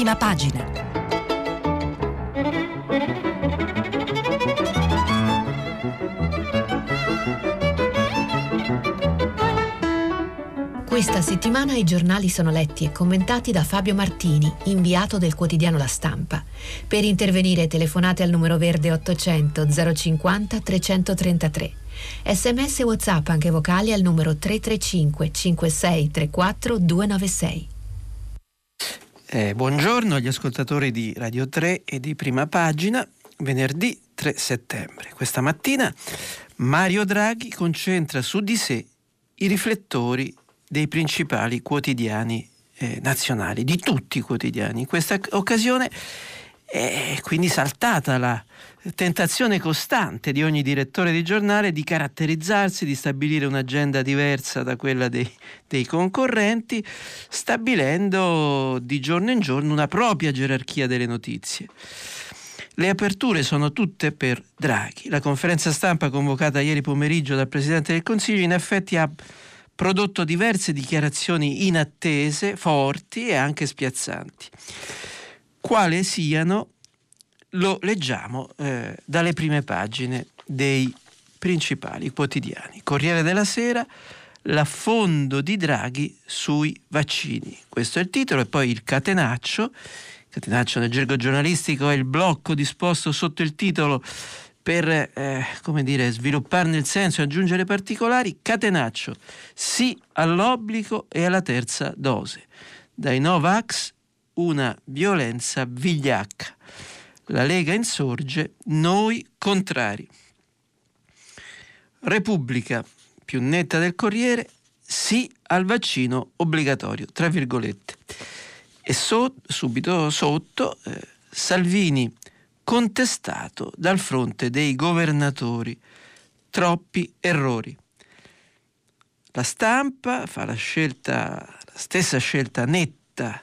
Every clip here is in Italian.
prima pagina. Questa settimana i giornali sono letti e commentati da Fabio Martini, inviato del quotidiano La Stampa. Per intervenire telefonate al numero verde 800 050 333. Sms WhatsApp anche vocali al numero 335 5634 296. Eh, buongiorno agli ascoltatori di Radio 3 e di Prima Pagina, venerdì 3 settembre. Questa mattina Mario Draghi concentra su di sé i riflettori dei principali quotidiani eh, nazionali, di tutti i quotidiani. In questa occasione è quindi saltata la tentazione costante di ogni direttore di giornale di caratterizzarsi, di stabilire un'agenda diversa da quella dei, dei concorrenti, stabilendo di giorno in giorno una propria gerarchia delle notizie. Le aperture sono tutte per Draghi. La conferenza stampa convocata ieri pomeriggio dal Presidente del Consiglio in effetti ha prodotto diverse dichiarazioni inattese, forti e anche spiazzanti. Quale siano, lo leggiamo eh, dalle prime pagine dei principali quotidiani. Corriere della Sera, l'affondo di Draghi sui vaccini. Questo è il titolo e poi il catenaccio. Il catenaccio nel gergo giornalistico è il blocco disposto sotto il titolo per eh, come dire, svilupparne il senso e aggiungere particolari, catenaccio, sì all'obbligo e alla terza dose. Dai Novax una violenza vigliacca. La Lega insorge, noi contrari. Repubblica, più netta del Corriere, sì al vaccino obbligatorio, tra virgolette. E so, subito sotto, eh, Salvini contestato dal fronte dei governatori. Troppi errori. La stampa fa la scelta, la stessa scelta netta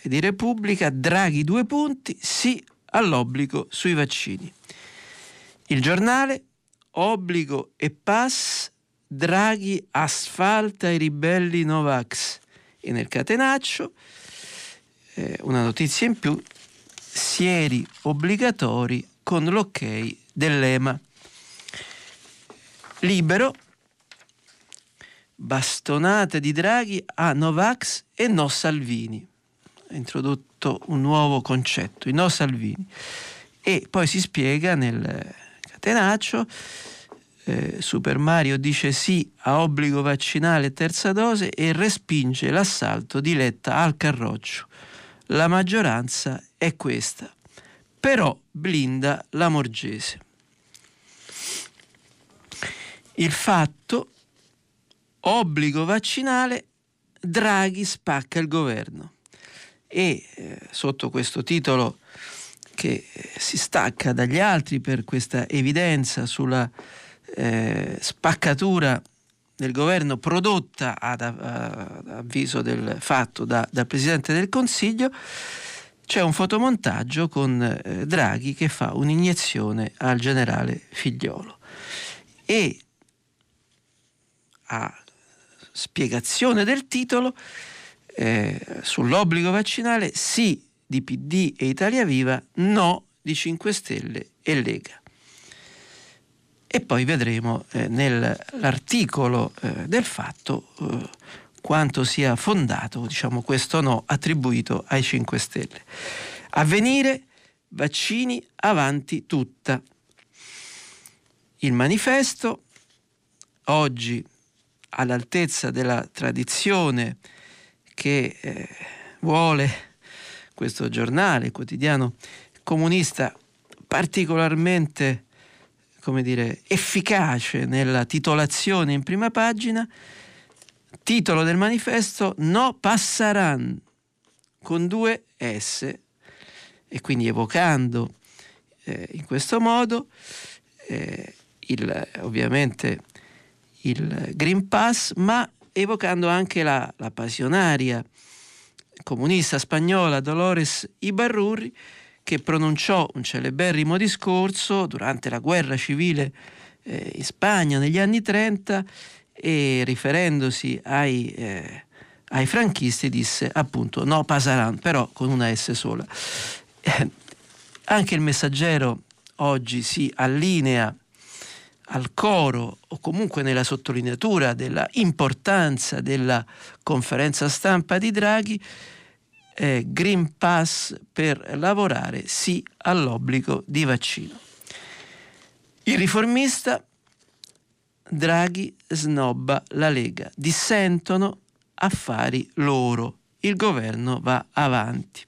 di Repubblica, Draghi due punti, sì all'obbligo sui vaccini. Il giornale, obbligo e pass, Draghi asfalta i ribelli Novax. E nel catenaccio, eh, una notizia in più, sieri obbligatori con l'ok dell'EMA. Libero, bastonate di Draghi a Novax e no Salvini. Ha introdotto un nuovo concetto, i no Salvini. E poi si spiega nel catenaccio, eh, Super Mario dice sì a obbligo vaccinale terza dose e respinge l'assalto di Letta al Carroccio. La maggioranza è questa, però blinda la Morgese. Il fatto, obbligo vaccinale, Draghi spacca il governo. E eh, sotto questo titolo che si stacca dagli altri per questa evidenza sulla eh, spaccatura del governo prodotta ad avviso del fatto da, dal Presidente del Consiglio, c'è un fotomontaggio con eh, Draghi che fa un'iniezione al generale Figliolo. E a spiegazione del titolo, eh, sull'obbligo vaccinale, sì di PD e Italia Viva, no di 5 Stelle e Lega e poi vedremo eh, nell'articolo eh, del fatto eh, quanto sia fondato diciamo, questo no attribuito ai 5 Stelle. Avvenire, vaccini, avanti tutta. Il manifesto, oggi all'altezza della tradizione che eh, vuole questo giornale quotidiano comunista particolarmente come dire, efficace nella titolazione in prima pagina, titolo del manifesto No passaran con due S e quindi evocando eh, in questo modo eh, il, ovviamente il Green Pass, ma evocando anche la, la passionaria comunista spagnola Dolores Ibarruri che pronunciò un celeberrimo discorso durante la guerra civile eh, in Spagna negli anni 30 e riferendosi ai, eh, ai franchisti disse appunto no Pasaran, però con una S sola. Eh, anche il messaggero oggi si allinea al coro o comunque nella sottolineatura della importanza della conferenza stampa di Draghi, eh, Green Pass per lavorare, sì all'obbligo di vaccino. Il riformista Draghi snobba la Lega, dissentono affari loro, il governo va avanti.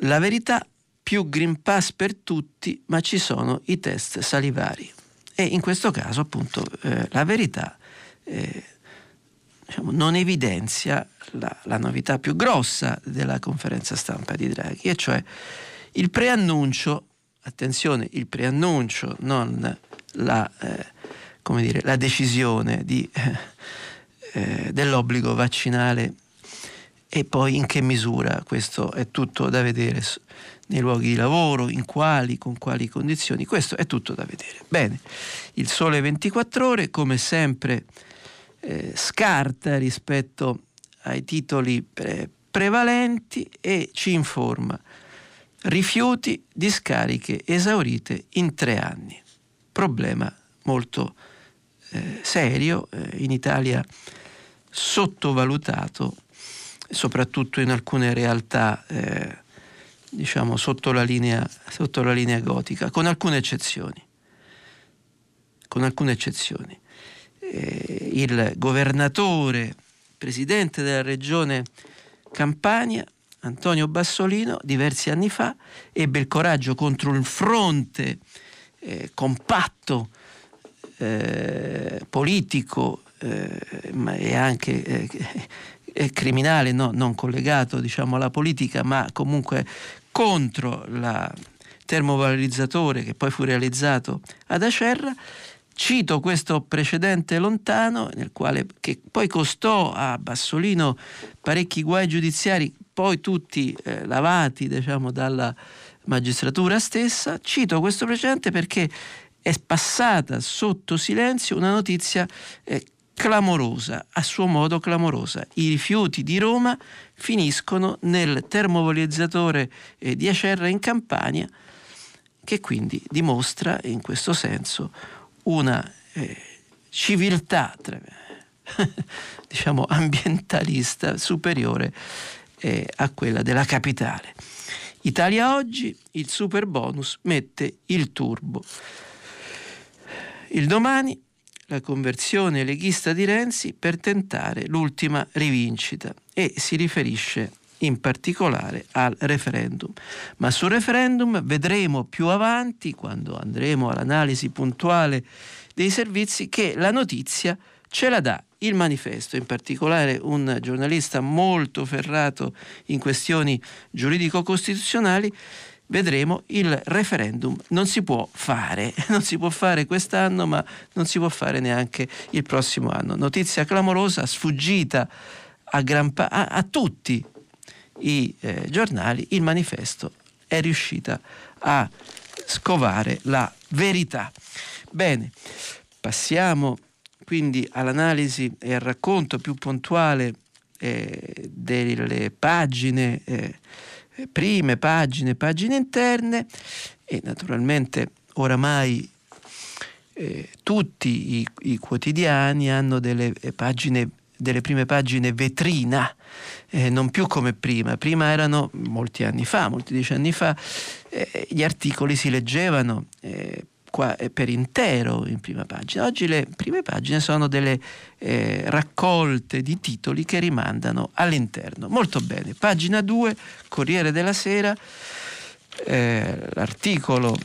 La verità più Green Pass per tutti, ma ci sono i test salivari. E in questo caso appunto eh, la verità eh, diciamo, non evidenzia la, la, novità più grossa della conferenza stampa di Draghi, e cioè il preannuncio, attenzione, il preannuncio, non la, eh, dire, la decisione di, eh, dell'obbligo vaccinale e poi in che misura questo è tutto da vedere nei luoghi di lavoro, in quali, con quali condizioni, questo è tutto da vedere. Bene, il sole 24 ore come sempre eh, scarta rispetto ai titoli pre- prevalenti e ci informa rifiuti di scariche esaurite in tre anni. Problema molto eh, serio, eh, in Italia sottovalutato, soprattutto in alcune realtà eh, diciamo sotto la, linea, sotto la linea gotica, con alcune eccezioni. Con alcune eccezioni eh, il governatore, presidente della regione Campania, Antonio Bassolino, diversi anni fa, ebbe il coraggio contro il fronte eh, compatto eh, politico eh, e anche eh, criminale, no, non collegato diciamo, alla politica, ma comunque contro il termovalorizzatore che poi fu realizzato ad Acerra, Cito questo precedente lontano, nel quale, che poi costò a Bassolino parecchi guai giudiziari, poi tutti eh, lavati diciamo, dalla magistratura stessa. Cito questo precedente perché è passata sotto silenzio una notizia eh, clamorosa, a suo modo clamorosa. I rifiuti di Roma finiscono nel termovalorizzatore eh, di Acerra in Campania, che quindi dimostra in questo senso una eh, civiltà diciamo ambientalista superiore eh, a quella della capitale. Italia oggi il super bonus mette il turbo. Il domani la conversione leghista di Renzi per tentare l'ultima rivincita e si riferisce in particolare al referendum. Ma sul referendum vedremo più avanti, quando andremo all'analisi puntuale dei servizi, che la notizia ce la dà il manifesto, in particolare un giornalista molto ferrato in questioni giuridico-costituzionali, vedremo il referendum non si può fare, non si può fare quest'anno, ma non si può fare neanche il prossimo anno. Notizia clamorosa, sfuggita a, pa- a, a tutti i eh, giornali, il manifesto è riuscita a scovare la verità. Bene, passiamo quindi all'analisi e al racconto più puntuale eh, delle pagine, eh, prime pagine, pagine interne e naturalmente oramai eh, tutti i, i, quotidiani hanno delle eh, pagine delle prime pagine vetrina, eh, non più come prima. Prima erano molti anni fa, molti decenni fa, eh, gli articoli si leggevano eh, qua, eh, per intero in prima pagina. Oggi le prime pagine sono delle eh, raccolte di titoli che rimandano all'interno. Molto bene. Pagina 2, Corriere della Sera, eh, l'articolo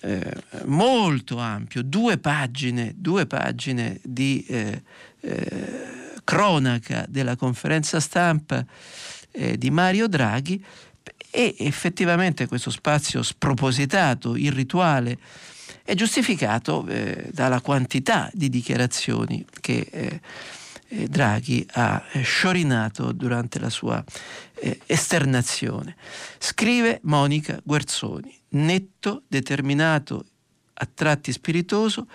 eh, molto ampio, due pagine, due pagine di eh, eh, cronaca della conferenza stampa di Mario Draghi e effettivamente questo spazio spropositato, irrituale, è giustificato eh, dalla quantità di dichiarazioni che eh, eh Draghi ha eh, sciorinato durante la sua eh, esternazione. Scrive Monica Guerzoni, netto, determinato, a tratti spiritoso,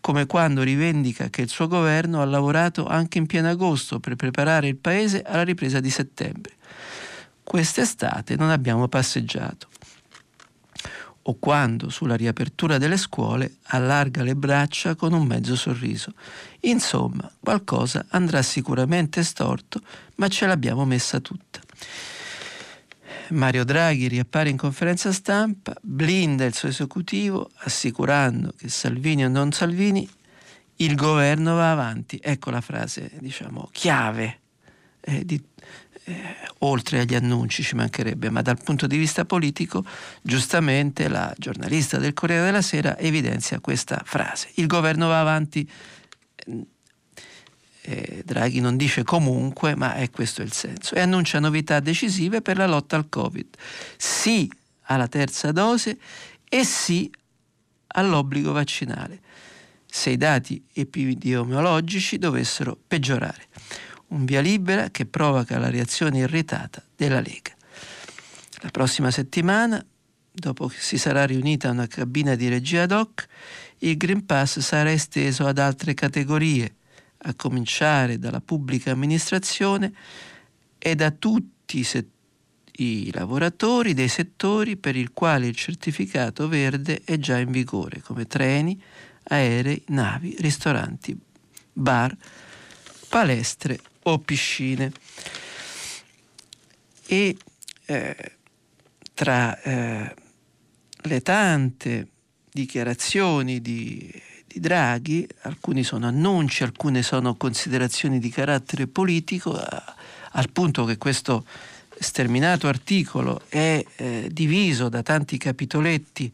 come quando rivendica che il suo governo ha lavorato anche in pieno agosto per preparare il paese alla ripresa di settembre. Quest'estate non abbiamo passeggiato. O quando sulla riapertura delle scuole allarga le braccia con un mezzo sorriso. Insomma, qualcosa andrà sicuramente storto, ma ce l'abbiamo messa tutta. Mario Draghi riappare in conferenza stampa, blinda il suo esecutivo assicurando che Salvini o non Salvini il governo va avanti. Ecco la frase, diciamo, chiave, eh, di, oltre agli annunci ci mancherebbe, ma dal punto di vista politico, giustamente la giornalista del Corriere della Sera evidenzia questa frase. Il governo va avanti eh, Draghi non dice comunque, ma è questo il senso, e annuncia novità decisive per la lotta al Covid. Sì alla terza dose e sì all'obbligo vaccinale, se i dati epidemiologici dovessero peggiorare. Un via libera che provoca la reazione irritata della Lega. La prossima settimana, dopo che si sarà riunita una cabina di regia ad hoc, il Green Pass sarà esteso ad altre categorie a cominciare dalla pubblica amministrazione e da tutti i, set- i lavoratori dei settori per il quale il certificato verde è già in vigore, come treni, aerei, navi, ristoranti, bar, palestre o piscine. E eh, tra eh, le tante dichiarazioni di di Draghi, alcuni sono annunci, alcune sono considerazioni di carattere politico, al punto che questo sterminato articolo è eh, diviso da tanti capitoletti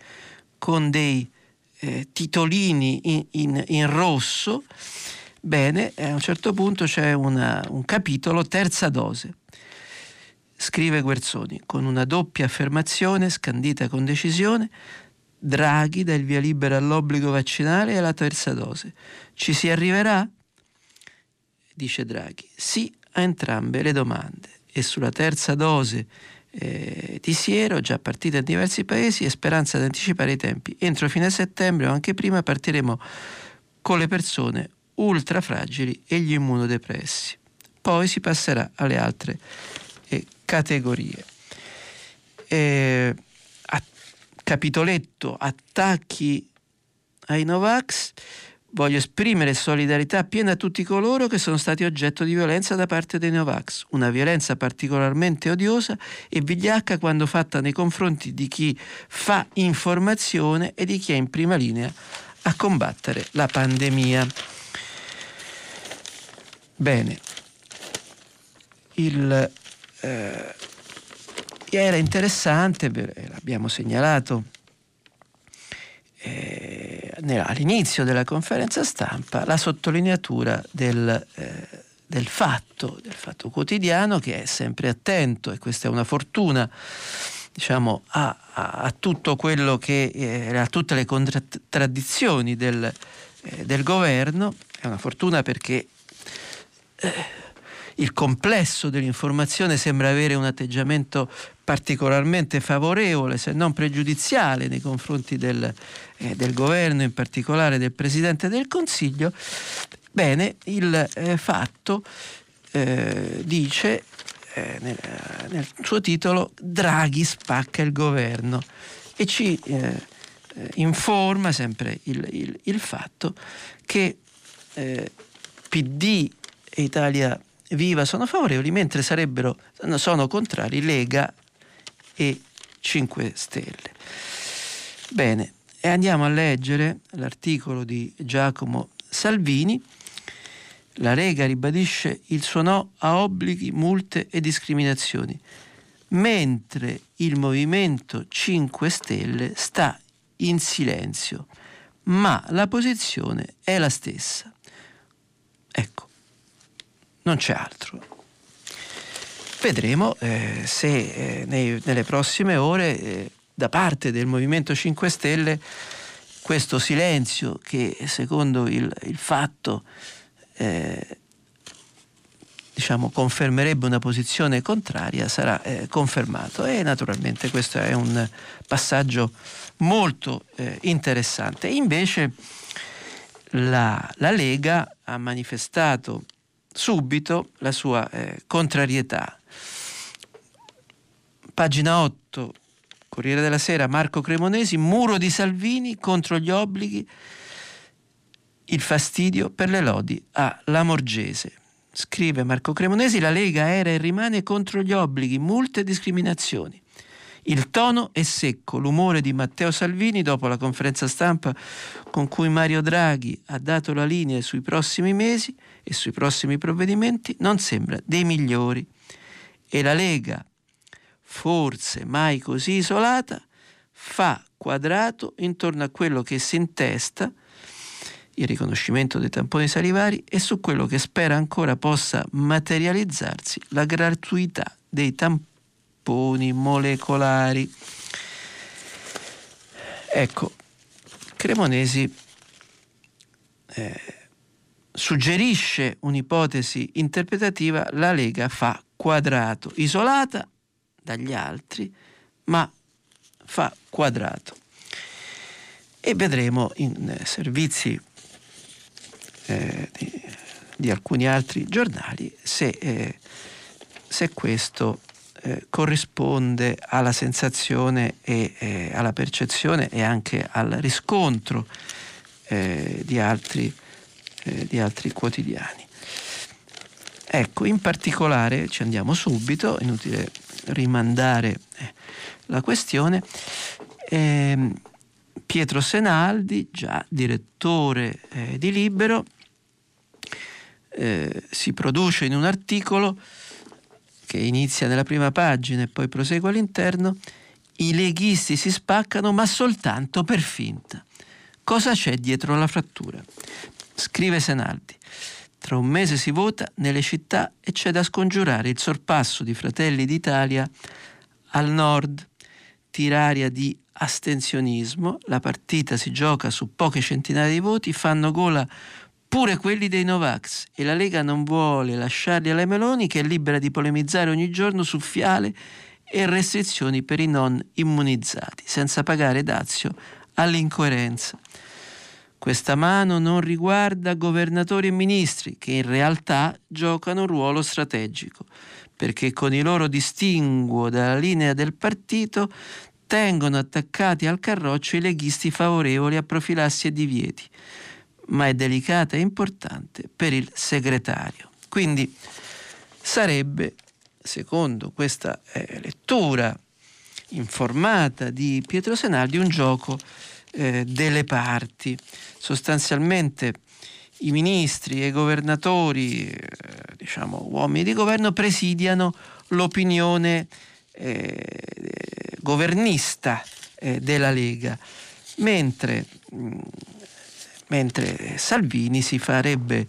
con dei eh, titolini in, in, in, rosso. Bene, a un certo punto c'è una, un capitolo terza dose. Scrive Guerzoni, con una doppia affermazione scandita con decisione, Draghi dà il via libera all'obbligo vaccinale e alla terza dose. Ci si arriverà? Dice Draghi. Sì a entrambe le domande. E sulla terza dose eh, di siero, già partita in diversi paesi, è speranza di anticipare i tempi. Entro fine settembre o anche prima partiremo con le persone ultra fragili e gli immunodepressi. Poi si passerà alle altre eh, categorie. Eh, capitoletto attacchi ai Novax, voglio esprimere solidarietà piena a tutti coloro che sono stati oggetto di violenza da parte dei Novax, una violenza particolarmente odiosa e vigliacca quando fatta nei confronti di chi fa informazione e di chi è in prima linea a combattere la pandemia. Bene, il eh, era interessante, l'abbiamo segnalato eh, all'inizio della conferenza stampa, la sottolineatura del, eh, del, fatto, del fatto quotidiano che è sempre attento e questa è una fortuna diciamo, a, a, a tutto quello che, eh, a tutte le contraddizioni del, eh, del governo, è una fortuna perché eh, il complesso dell'informazione sembra avere un atteggiamento particolarmente favorevole, se non pregiudiziale, nei confronti del, eh, del governo, in particolare del Presidente del Consiglio. Bene, il eh, fatto eh, dice eh, nel, nel, suo titolo Draghi spacca il governo e ci eh, informa sempre il, il, il fatto che eh, PD e Italia Viva sono favorevoli, mentre sarebbero, sono contrari Lega e 5 Stelle. Bene, e andiamo a leggere l'articolo di Giacomo Salvini. La Lega ribadisce il suo no a obblighi, multe e discriminazioni, mentre il Movimento 5 Stelle sta in silenzio, ma la posizione è la stessa. Ecco, non c'è altro. Vedremo eh, se eh, nei, nelle prossime ore eh, da parte del Movimento 5 Stelle questo silenzio che secondo il, il fatto eh, diciamo, confermerebbe una posizione contraria sarà eh, confermato e naturalmente questo è un passaggio molto eh, interessante. Invece la, la Lega ha manifestato subito la sua eh, contrarietà. Pagina 8, Corriere della Sera, Marco Cremonesi, muro di Salvini contro gli obblighi, il fastidio per le lodi a Lamorgese. Scrive Marco Cremonesi, la Lega era e rimane contro gli obblighi, multe e discriminazioni. Il tono è secco, l'umore di Matteo Salvini dopo la conferenza stampa con cui Mario Draghi ha dato la linea sui prossimi mesi e sui prossimi provvedimenti non sembra dei migliori. E la Lega, forse mai così isolata, fa quadrato intorno a quello che si intesta, il riconoscimento dei tamponi salivari, e su quello che spera ancora possa materializzarsi la gratuità dei tamponi tamponi molecolari. Ecco, Cremonesi eh, suggerisce un'ipotesi interpretativa, la Lega fa quadrato, isolata dagli altri, ma fa quadrato. E vedremo in servizi eh, di, di, alcuni altri giornali se, eh, se questo eh, corrisponde alla sensazione e eh, alla percezione e anche al riscontro eh, di altri, eh, di, altri, quotidiani. Ecco, in particolare ci andiamo subito, inutile rimandare eh, la questione. Ehm, Pietro Senaldi, già direttore di Libero, si produce in un articolo che inizia nella prima pagina e poi prosegue all'interno, i leghisti si spaccano ma soltanto per finta. Cosa c'è dietro la frattura? Scrive Senaldi. Tra un mese si vota nelle città e c'è da scongiurare il sorpasso di Fratelli d'Italia al nord, tiraria di astensionismo, la partita si gioca su poche centinaia di voti, fanno gola pure quelli dei Novax e la Lega non vuole lasciarli alla Meloni che è libera di polemizzare ogni giorno su fiale e restrizioni per i non immunizzati, senza pagare dazio all'incoerenza. Questa mano non riguarda governatori e ministri che in realtà giocano un ruolo strategico, perché con i loro distinguo dalla linea del partito tengono attaccati al carroccio i leghisti favorevoli a profilassi e divieti ma è delicata e importante per il segretario. Quindi sarebbe, secondo questa eh, lettura informata di Pietro Senaldi, un gioco eh, delle parti. Sostanzialmente i ministri e i governatori, eh, diciamo uomini di governo, presidiano l'opinione eh, governista eh, della Lega, mentre mh, mentre Salvini si farebbe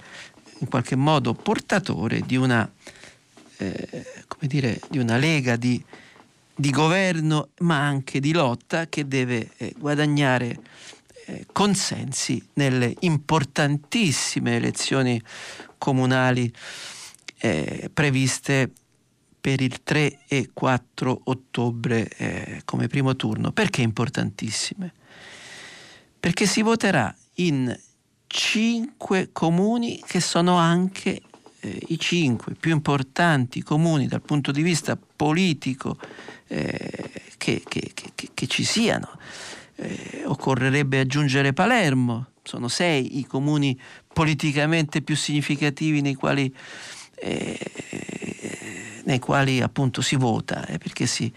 in qualche modo portatore di una, eh, dire, di una lega di, di, governo ma anche di lotta che deve eh, guadagnare eh, consensi nelle importantissime elezioni comunali eh, previste per il 3 e 4 ottobre eh, come primo turno. Perché importantissime? Perché si voterà in cinque comuni che sono anche eh, i cinque più importanti comuni dal punto di vista politico eh, che, che, che, che, ci siano. Eh, occorrerebbe aggiungere Palermo, sono sei i comuni politicamente più significativi nei quali, eh, nei quali appunto si vota, eh, perché si,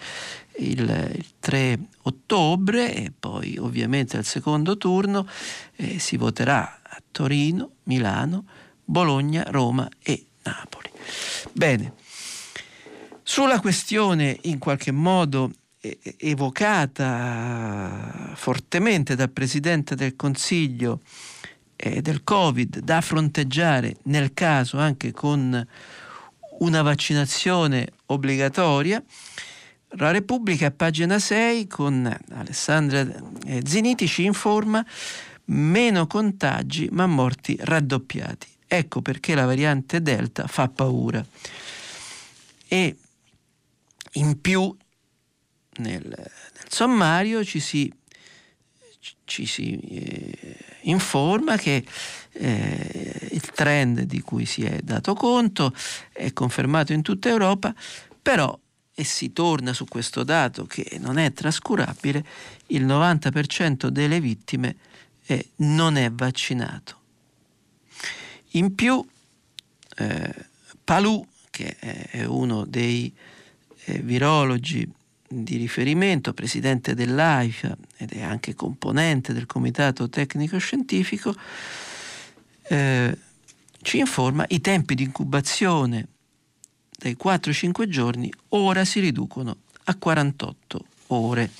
il, il 3 ottobre e poi ovviamente al secondo turno eh, si voterà a Torino, Milano, Bologna, Roma e Napoli. Bene, sulla questione in qualche modo evocata fortemente dal Presidente del Consiglio eh, del Covid da fronteggiare nel caso anche con una vaccinazione obbligatoria, la Repubblica pagina 6 con Alessandra eh, Ziniti ci informa meno contagi ma morti raddoppiati. Ecco perché la variante Delta fa paura. E in più nel, nel sommario ci si, ci si eh, informa che eh, il trend di cui si è dato conto è confermato in tutta Europa, però, e si torna su questo dato che non è trascurabile, il 90% delle vittime eh, non è vaccinato. In più, eh, Palù, che è uno dei eh, virologi di riferimento, presidente dell'AIFA ed è anche componente del comitato tecnico scientifico, eh, ci informa i tempi di incubazione dai 4-5 giorni ora si riducono a 48 ore.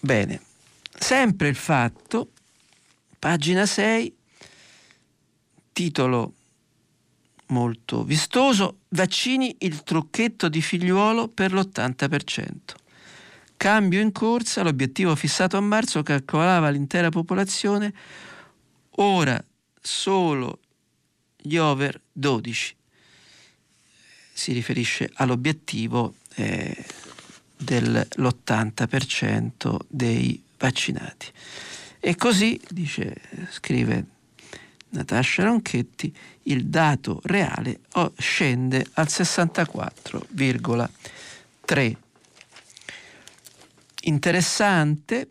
Bene, sempre il fatto, pagina 6, titolo molto vistoso, vaccini il trucchetto di figliuolo per l'80%. Cambio in corsa, l'obiettivo fissato a marzo calcolava l'intera popolazione, ora solo gli over 12. Si riferisce all'obiettivo eh, dell'80% dei vaccinati. E così, dice, scrive Natascia Ronchetti, il dato reale scende al 64,3. Interessante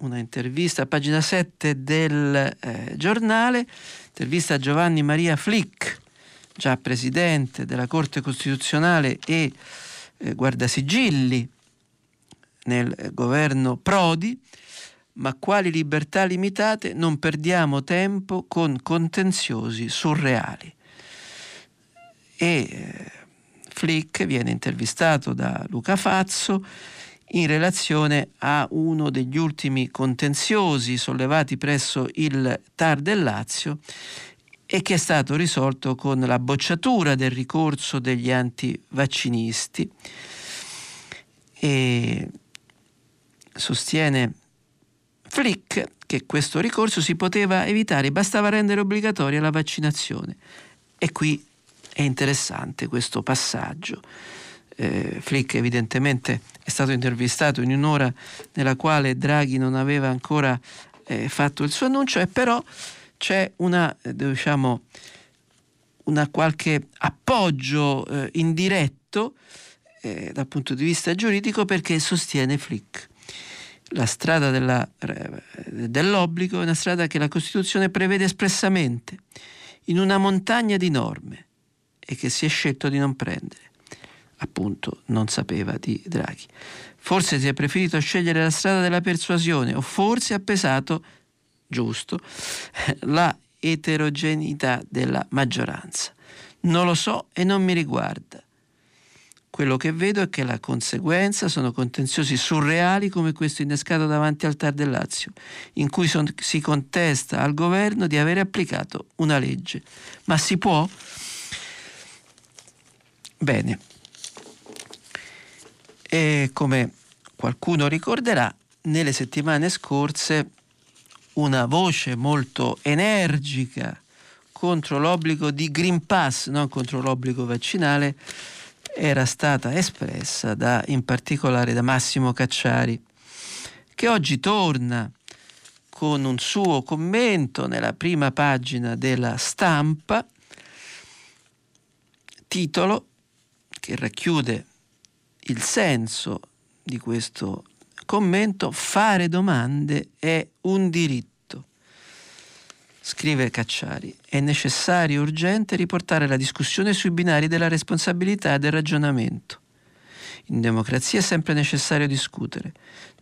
una intervista a pagina 7 del eh, giornale, intervista a Giovanni Maria Flick, già presidente della Corte Costituzionale e eh, guardasigilli nel eh, governo Prodi, ma quali libertà limitate non perdiamo tempo con contenziosi surreali. E eh, Flick viene intervistato da Luca Fazzo in relazione a uno degli ultimi contenziosi sollevati presso il TAR del Lazio e che è stato risolto con la bocciatura del ricorso degli antivaccinisti. E sostiene Flick che questo ricorso si poteva evitare, bastava rendere obbligatoria la vaccinazione. E qui è interessante questo passaggio. Eh, Flick evidentemente è stato intervistato in un'ora nella quale Draghi non aveva ancora eh, fatto il suo annuncio e però c'è una, eh, diciamo, una qualche appoggio eh, indiretto eh, dal punto di vista giuridico perché sostiene Flick la strada della, dell'obbligo è una strada che la Costituzione prevede espressamente in una montagna di norme e che si è scelto di non prendere. Appunto, non sapeva di Draghi. Forse si è preferito scegliere la strada della persuasione o forse ha pesato, giusto, la eterogeneità della maggioranza. Non lo so e non mi riguarda. Quello che vedo è che la conseguenza sono contenziosi surreali come questo innescato davanti al TAR del Lazio, in cui son, si contesta al governo di aver applicato una legge. Ma si può? Bene. E come qualcuno ricorderà, nelle settimane scorse una voce molto energica contro l'obbligo di Green Pass, non contro l'obbligo vaccinale, era stata espressa da, in particolare da Massimo Cacciari, che oggi torna con un suo commento nella prima pagina della stampa, titolo che racchiude il senso di questo commento, fare domande è un diritto. Scrive Cacciari, è necessario e urgente riportare la discussione sui binari della responsabilità e del ragionamento. In democrazia è sempre necessario discutere.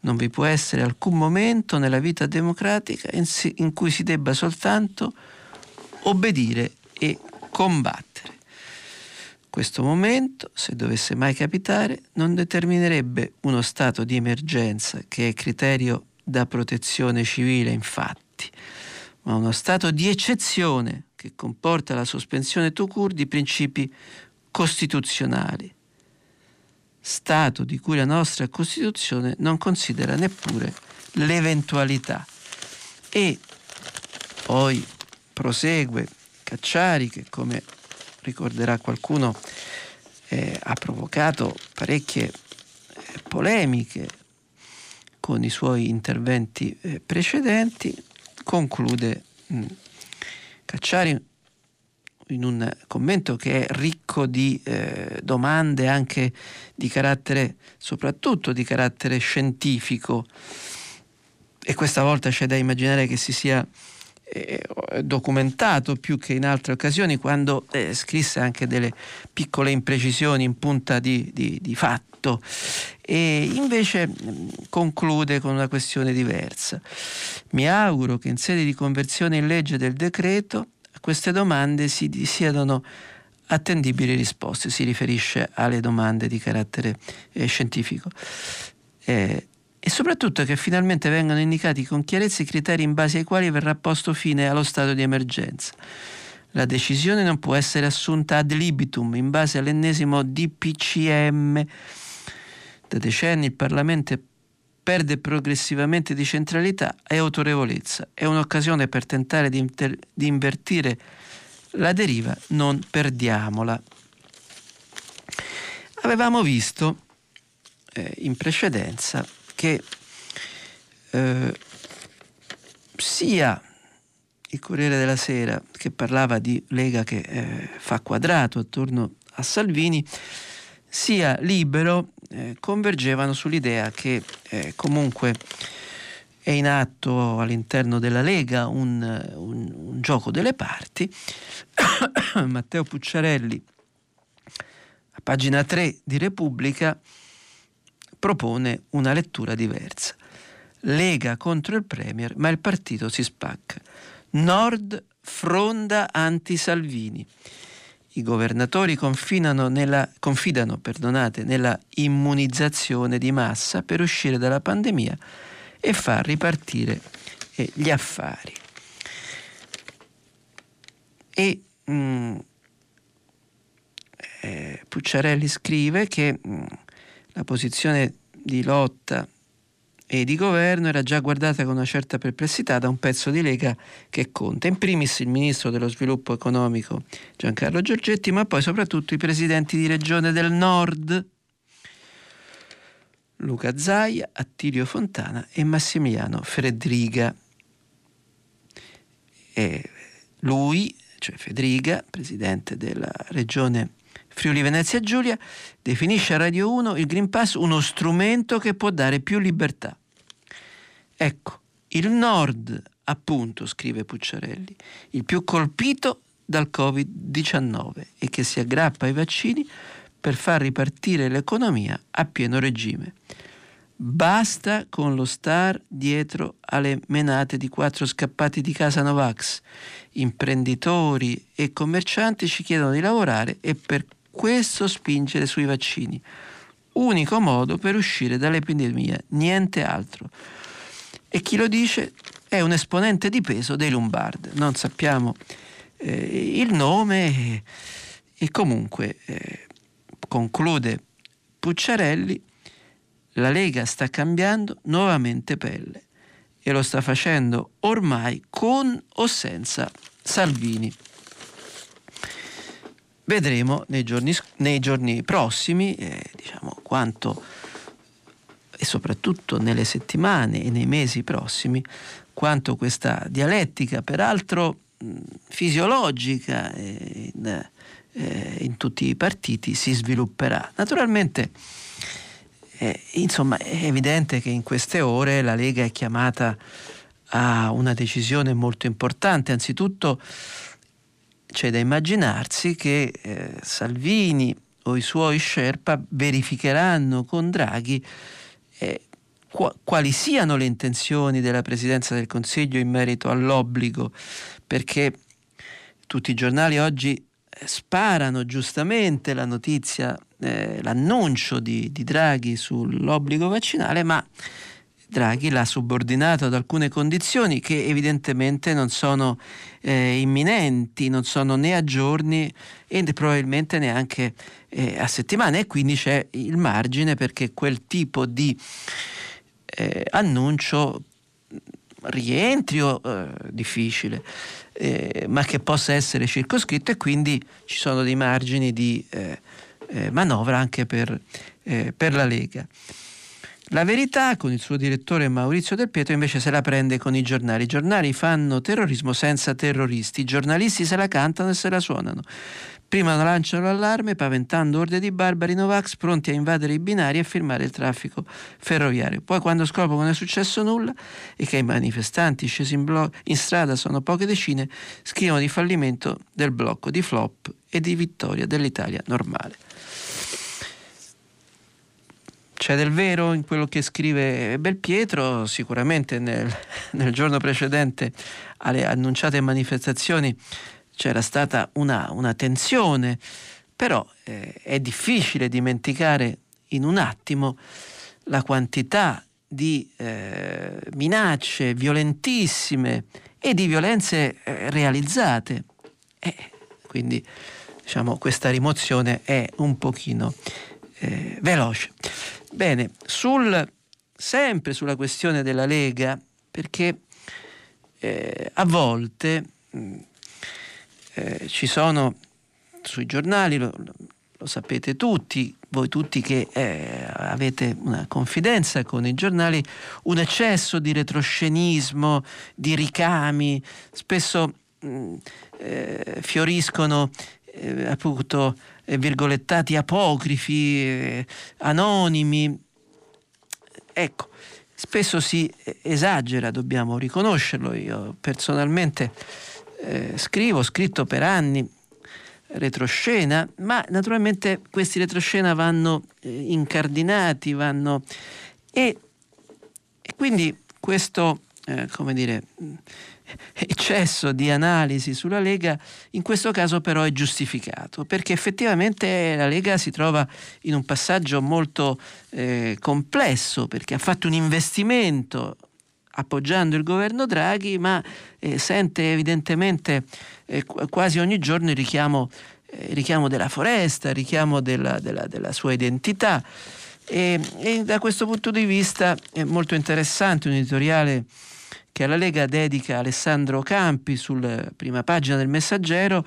Non vi può essere alcun momento nella vita democratica in, cui si debba soltanto obbedire e combattere. Questo momento, se dovesse mai capitare, non determinerebbe uno stato di emergenza che è criterio da protezione civile, infatti, ma uno stato di eccezione che comporta la sospensione tout court di principi costituzionali. Stato di cui la nostra Costituzione non considera neppure l'eventualità. E poi prosegue Cacciari che come ricorderà qualcuno eh, ha provocato parecchie eh, polemiche con i suoi interventi eh, precedenti, conclude mm, Cacciari in un commento che è ricco di eh, domande anche di carattere, soprattutto di carattere scientifico, e questa volta c'è da immaginare che si sia eh, documentato più che in altre occasioni quando eh, scrisse anche delle piccole imprecisioni in punta di, di, di fatto e invece mh, conclude con una questione diversa. Mi auguro che in sede di conversione in legge del decreto a queste domande si siano attendibili risposte, si riferisce alle domande di carattere eh, scientifico. Eh, e soprattutto che finalmente vengano indicati con chiarezza i criteri in base ai quali verrà posto fine allo stato di emergenza. La decisione non può essere assunta ad libitum in base all'ennesimo DPCM. Da decenni il Parlamento perde progressivamente di centralità e autorevolezza. È un'occasione per tentare di, inter- di invertire la deriva, non perdiamola. Avevamo visto eh, in precedenza che eh, sia il Corriere della Sera che parlava di Lega che eh, fa quadrato attorno a Salvini, sia Libero eh, convergevano sull'idea che eh, comunque è in atto all'interno della Lega un, un, un gioco delle parti. Matteo Pucciarelli, a pagina 3 di Repubblica, propone una lettura diversa. Lega contro il Premier, ma il partito si spacca. Nord fronda anti-Salvini. I governatori nella, confidano nella immunizzazione di massa per uscire dalla pandemia e far ripartire eh, gli affari. E mh, mm, eh, Pucciarelli scrive che mh, mm, la posizione di lotta e di governo era già guardata con una certa perplessità da un pezzo di Lega che conta, in primis il ministro dello sviluppo economico Giancarlo Giorgetti, ma poi soprattutto i presidenti di regione del nord, Luca Zaia, Attilio Fontana e Massimiliano Federiga. E lui, cioè Federiga, presidente della regione Friuli Venezia Giulia definisce a Radio 1 il Green Pass uno strumento che può dare più libertà. Ecco, il nord, appunto, scrive Pucciarelli, il più colpito dal Covid-19 e che si aggrappa ai vaccini per far ripartire l'economia a pieno regime. Basta con lo star dietro alle menate di quattro scappati di casa Novax. Imprenditori e commercianti ci chiedono di lavorare e per questo spingere sui vaccini. Unico modo per uscire dall'epidemia, niente altro. E chi lo dice è un esponente di peso dei Lombard. Non sappiamo eh, il nome e, comunque eh, conclude Pucciarelli, la Lega sta cambiando nuovamente pelle e lo sta facendo ormai con o senza Salvini. Vedremo nei giorni, nei giorni prossimi eh, diciamo, quanto e soprattutto nelle settimane e nei mesi prossimi quanto questa dialettica, peraltro fisiologica eh, in, eh, in, tutti i partiti, si svilupperà. Naturalmente, eh, insomma, è evidente che in queste ore la Lega è chiamata a una decisione molto importante, anzitutto c'è da immaginarsi che Salvini o i suoi Sherpa verificheranno con Draghi eh, qu- quali siano le intenzioni della Presidenza del Consiglio in merito all'obbligo, perché tutti i giornali oggi eh, sparano giustamente la notizia, eh, l'annuncio di, di Draghi sull'obbligo vaccinale, ma Draghi l'ha subordinato ad alcune condizioni che evidentemente non sono eh, imminenti, non sono né a giorni e probabilmente neanche eh, a settimane e quindi c'è il margine perché quel tipo di eh, annuncio rientri o eh, difficile, eh, ma che possa essere circoscritto e quindi ci sono dei margini di eh, manovra anche per, per la Lega. La verità, con il suo direttore Maurizio Del Pietro, invece se la prende con i giornali. I giornali fanno terrorismo senza terroristi, i giornalisti se la cantano e se la suonano. Prima lanciano l'allarme paventando orde di barbari Novax pronti a invadere i binari e firmare il traffico ferroviario. Poi quando scoprono che non è successo nulla e che i manifestanti scesi in, blo- in strada sono poche decine, scrivono di fallimento del blocco, di flop e di vittoria dell'Italia normale. C'è del vero in quello che scrive Belpietro, sicuramente nel, nel giorno precedente alle annunciate manifestazioni c'era stata una, una tensione, però eh, è difficile dimenticare in un attimo la quantità di eh, minacce violentissime e di violenze eh, realizzate. quindi diciamo, questa rimozione è un pochino eh, veloce. Bene, sul, sempre sulla questione della Lega, perché eh, a volte mh, eh, ci sono sui giornali, lo, lo, sapete tutti, voi tutti che eh, avete una confidenza con i giornali, un eccesso di retroscenismo, di ricami, spesso mh, eh, fioriscono eh, appunto eh, virgolettati apocrifi, eh, anonimi. Ecco, spesso si esagera, dobbiamo riconoscerlo. Io personalmente eh, scrivo, ho scritto per anni retroscena, ma naturalmente questi retroscena vanno eh, incardinati, vanno e, e quindi questo, eh, come dire, eccesso di analisi sulla Lega in questo caso però è giustificato perché effettivamente la Lega si trova in un passaggio molto eh, complesso perché ha fatto un investimento appoggiando il governo Draghi, ma eh, sente evidentemente eh, quasi ogni giorno il richiamo, eh, richiamo della foresta, il richiamo della, della, della sua identità. E, e, da questo punto di vista è molto interessante un editoriale che alla Lega dedica Alessandro Campi sulla prima pagina del Messaggero,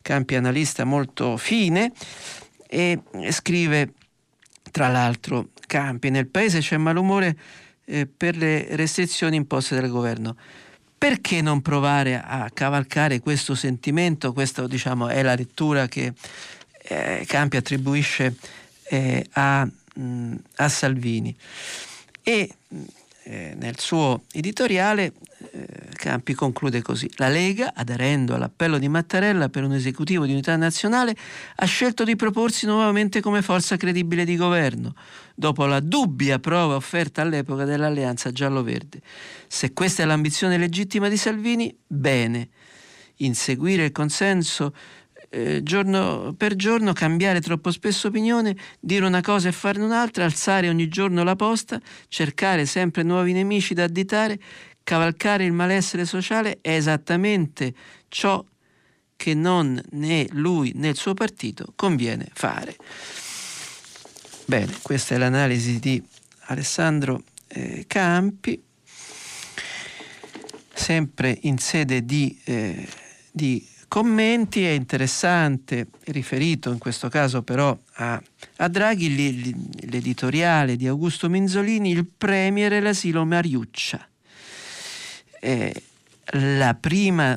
Campi analista molto fine, e scrive tra l'altro Campi, nel paese c'è malumore eh, per le restrizioni imposte dal governo. Perché non provare a cavalcare questo sentimento? Questa diciamo, è la lettura che eh, Campi attribuisce eh, a, mh, a, Salvini. E eh, nel suo editoriale eh, Campi conclude così. La Lega, aderendo all'appello di Mattarella per un esecutivo di unità nazionale, ha scelto di proporsi nuovamente come forza credibile di governo, dopo la dubbia prova offerta all'epoca dell'alleanza giallo-verde. Se questa è l'ambizione legittima di Salvini, bene. Inseguire il consenso eh, giorno per giorno, cambiare troppo spesso opinione, dire una cosa e farne un'altra, alzare ogni giorno la posta, cercare sempre nuovi nemici da additare, cavalcare il malessere sociale è esattamente ciò che non né lui né il suo partito conviene fare. Bene, questa è l'analisi di Alessandro eh, Campi, sempre in sede di, eh, di commenti, è interessante, riferito in questo caso però a, a Draghi, l'editoriale di Augusto Minzolini, il premier e l'asilo Mariuccia. Eh, la prima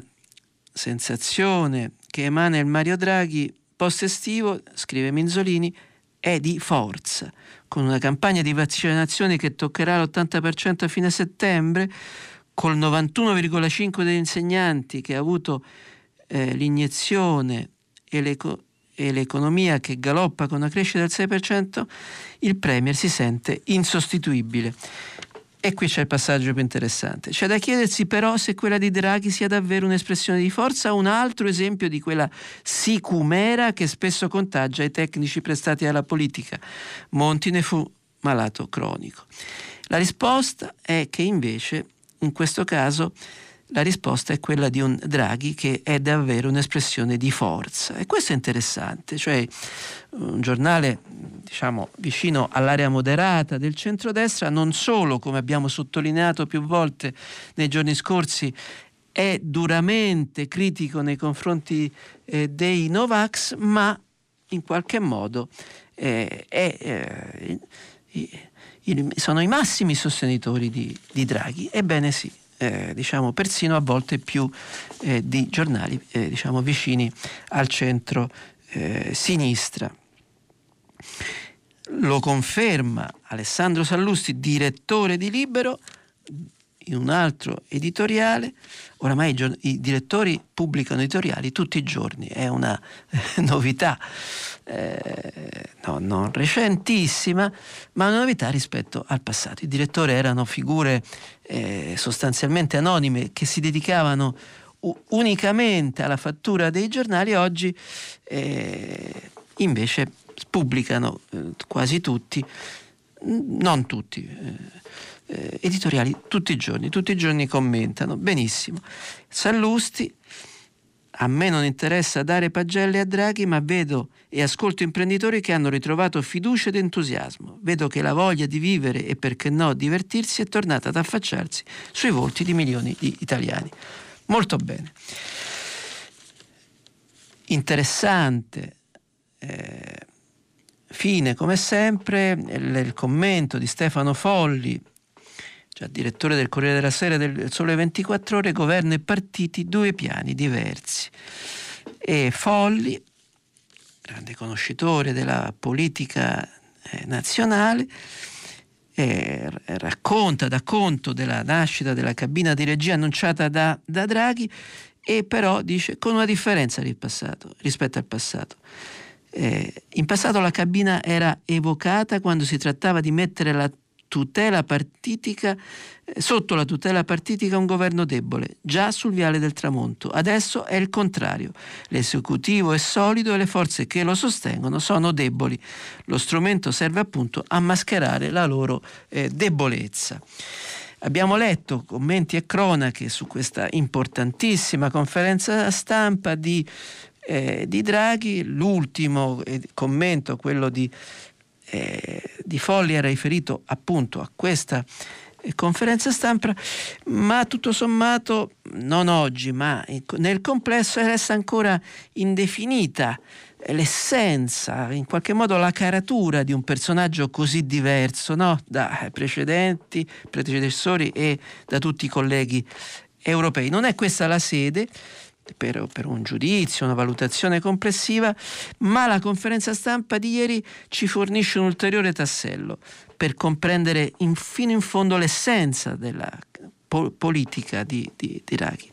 sensazione che emana il Mario Draghi post estivo, scrive Minzolini, è di forza, con una campagna di vaccinazione che toccherà l'80% a fine settembre, col 91,5% degli insegnanti che ha avuto eh, l'iniezione e, l'eco- e l'economia che galoppa con una crescita del 6%, il Premier si sente insostituibile. E qui c'è il passaggio più interessante. C'è da chiedersi però se quella di Draghi sia davvero un'espressione di forza o un altro esempio di quella sicumera che spesso contagia i tecnici prestati alla politica. Monti ne fu malato cronico. La risposta è che invece in questo caso la risposta è quella di un Draghi che è davvero un'espressione di forza. E questo è interessante, cioè un giornale diciamo, vicino all'area moderata del centrodestra, non solo, come abbiamo sottolineato più volte nei giorni scorsi, è duramente critico nei confronti eh, dei Novax, ma in qualche modo eh, eh, sono i massimi sostenitori di, di Draghi. Ebbene sì, eh, diciamo persino a volte più eh, di giornali eh, diciamo vicini al centro eh, sinistra. Lo conferma Alessandro Sallusti, direttore di Libero, in un altro editoriale, oramai i, i direttori pubblicano editoriali tutti i giorni, è una novità eh, no, non recentissima, ma una novità rispetto al passato. I direttori erano figure eh, sostanzialmente anonime che si dedicavano unicamente alla fattura dei giornali, oggi eh, invece pubblicano eh, quasi tutti, non tutti eh, eh, editoriali tutti i giorni, tutti i giorni commentano. Benissimo. Sallusti, a me non interessa dare pagelle a Draghi, ma vedo e ascolto imprenditori che hanno ritrovato fiducia ed entusiasmo. Vedo che la voglia di vivere e perché no divertirsi è tornata ad affacciarsi sui volti di milioni di italiani. Molto bene. Interessante. Eh, fine come sempre il, commento di Stefano Folli cioè direttore del Corriere della Sera del Sole 24 Ore, governo e partiti due piani diversi. E Folli, grande conoscitore della politica eh, nazionale, eh, racconta, dà conto della nascita della cabina di regia annunciata da, da Draghi e però dice con una differenza rispetto al passato. Eh, in passato la cabina era evocata quando si trattava di mettere la tutela partitica, eh, sotto la tutela partitica un governo debole, già sul viale del tramonto. Adesso è il contrario. L'esecutivo è solido e le forze che lo sostengono sono deboli. Lo strumento serve appunto a mascherare la loro eh, debolezza. Abbiamo letto commenti e cronache su questa importantissima conferenza stampa di, eh, di Draghi, l'ultimo eh, commento, quello di eh, di Folli era riferito appunto a questa eh, conferenza stampa, ma tutto sommato non oggi, ma nel complesso resta ancora indefinita l'essenza, in qualche modo la caratura di un personaggio così diverso no? da precedenti, predecessori e da tutti i colleghi europei. Non è questa la sede, per, per, un giudizio, una valutazione complessiva, ma la conferenza stampa di ieri ci fornisce un ulteriore tassello per comprendere in, fino in fondo l'essenza della po- politica di, di, di, Draghi.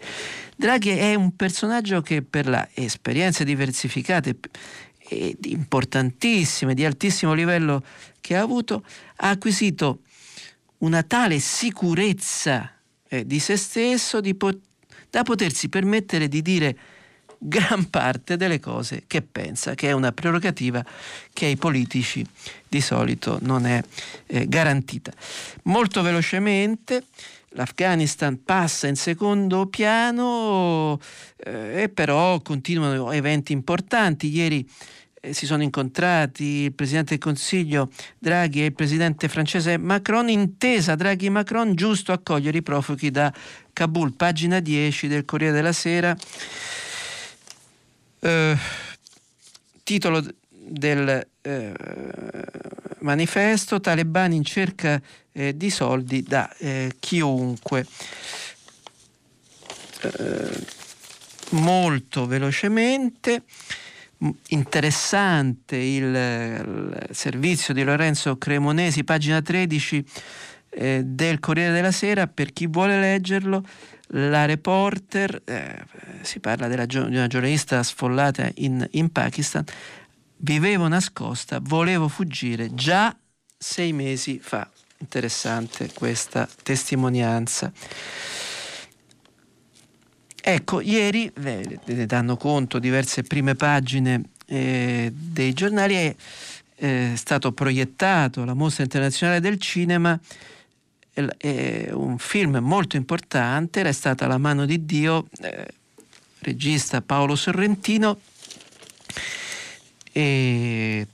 Draghi è un personaggio che per le esperienze diversificate e importantissime, di altissimo livello che ha avuto, ha acquisito una tale sicurezza eh, di se stesso di poter da potersi permettere di dire gran parte delle cose che pensa, che è una prerogativa che ai politici di solito non è eh, garantita. Molto velocemente l'Afghanistan passa in secondo piano eh, e però continuano eventi importanti. Ieri si sono incontrati il Presidente del Consiglio Draghi e il Presidente francese Macron, intesa Draghi e Macron, giusto accogliere i profughi da Kabul, pagina 10 del Corriere della Sera. Eh, titolo del eh, manifesto Talebani in cerca eh, di soldi da eh, chiunque. Eh, molto velocemente interessante il, il, servizio di Lorenzo Cremonesi, pagina 13 eh, del Corriere della Sera, per chi vuole leggerlo, la reporter, eh, si parla della, di una giornalista sfollata in, in Pakistan, vivevo nascosta, volevo fuggire già sei mesi fa. Interessante questa testimonianza. Ecco, ieri ne danno conto diverse prime pagine eh, dei giornali, è eh, stato proiettato la Mostra Internazionale del Cinema, è un film molto importante, era stata La mano di Dio, eh, regista Paolo Sorrentino, e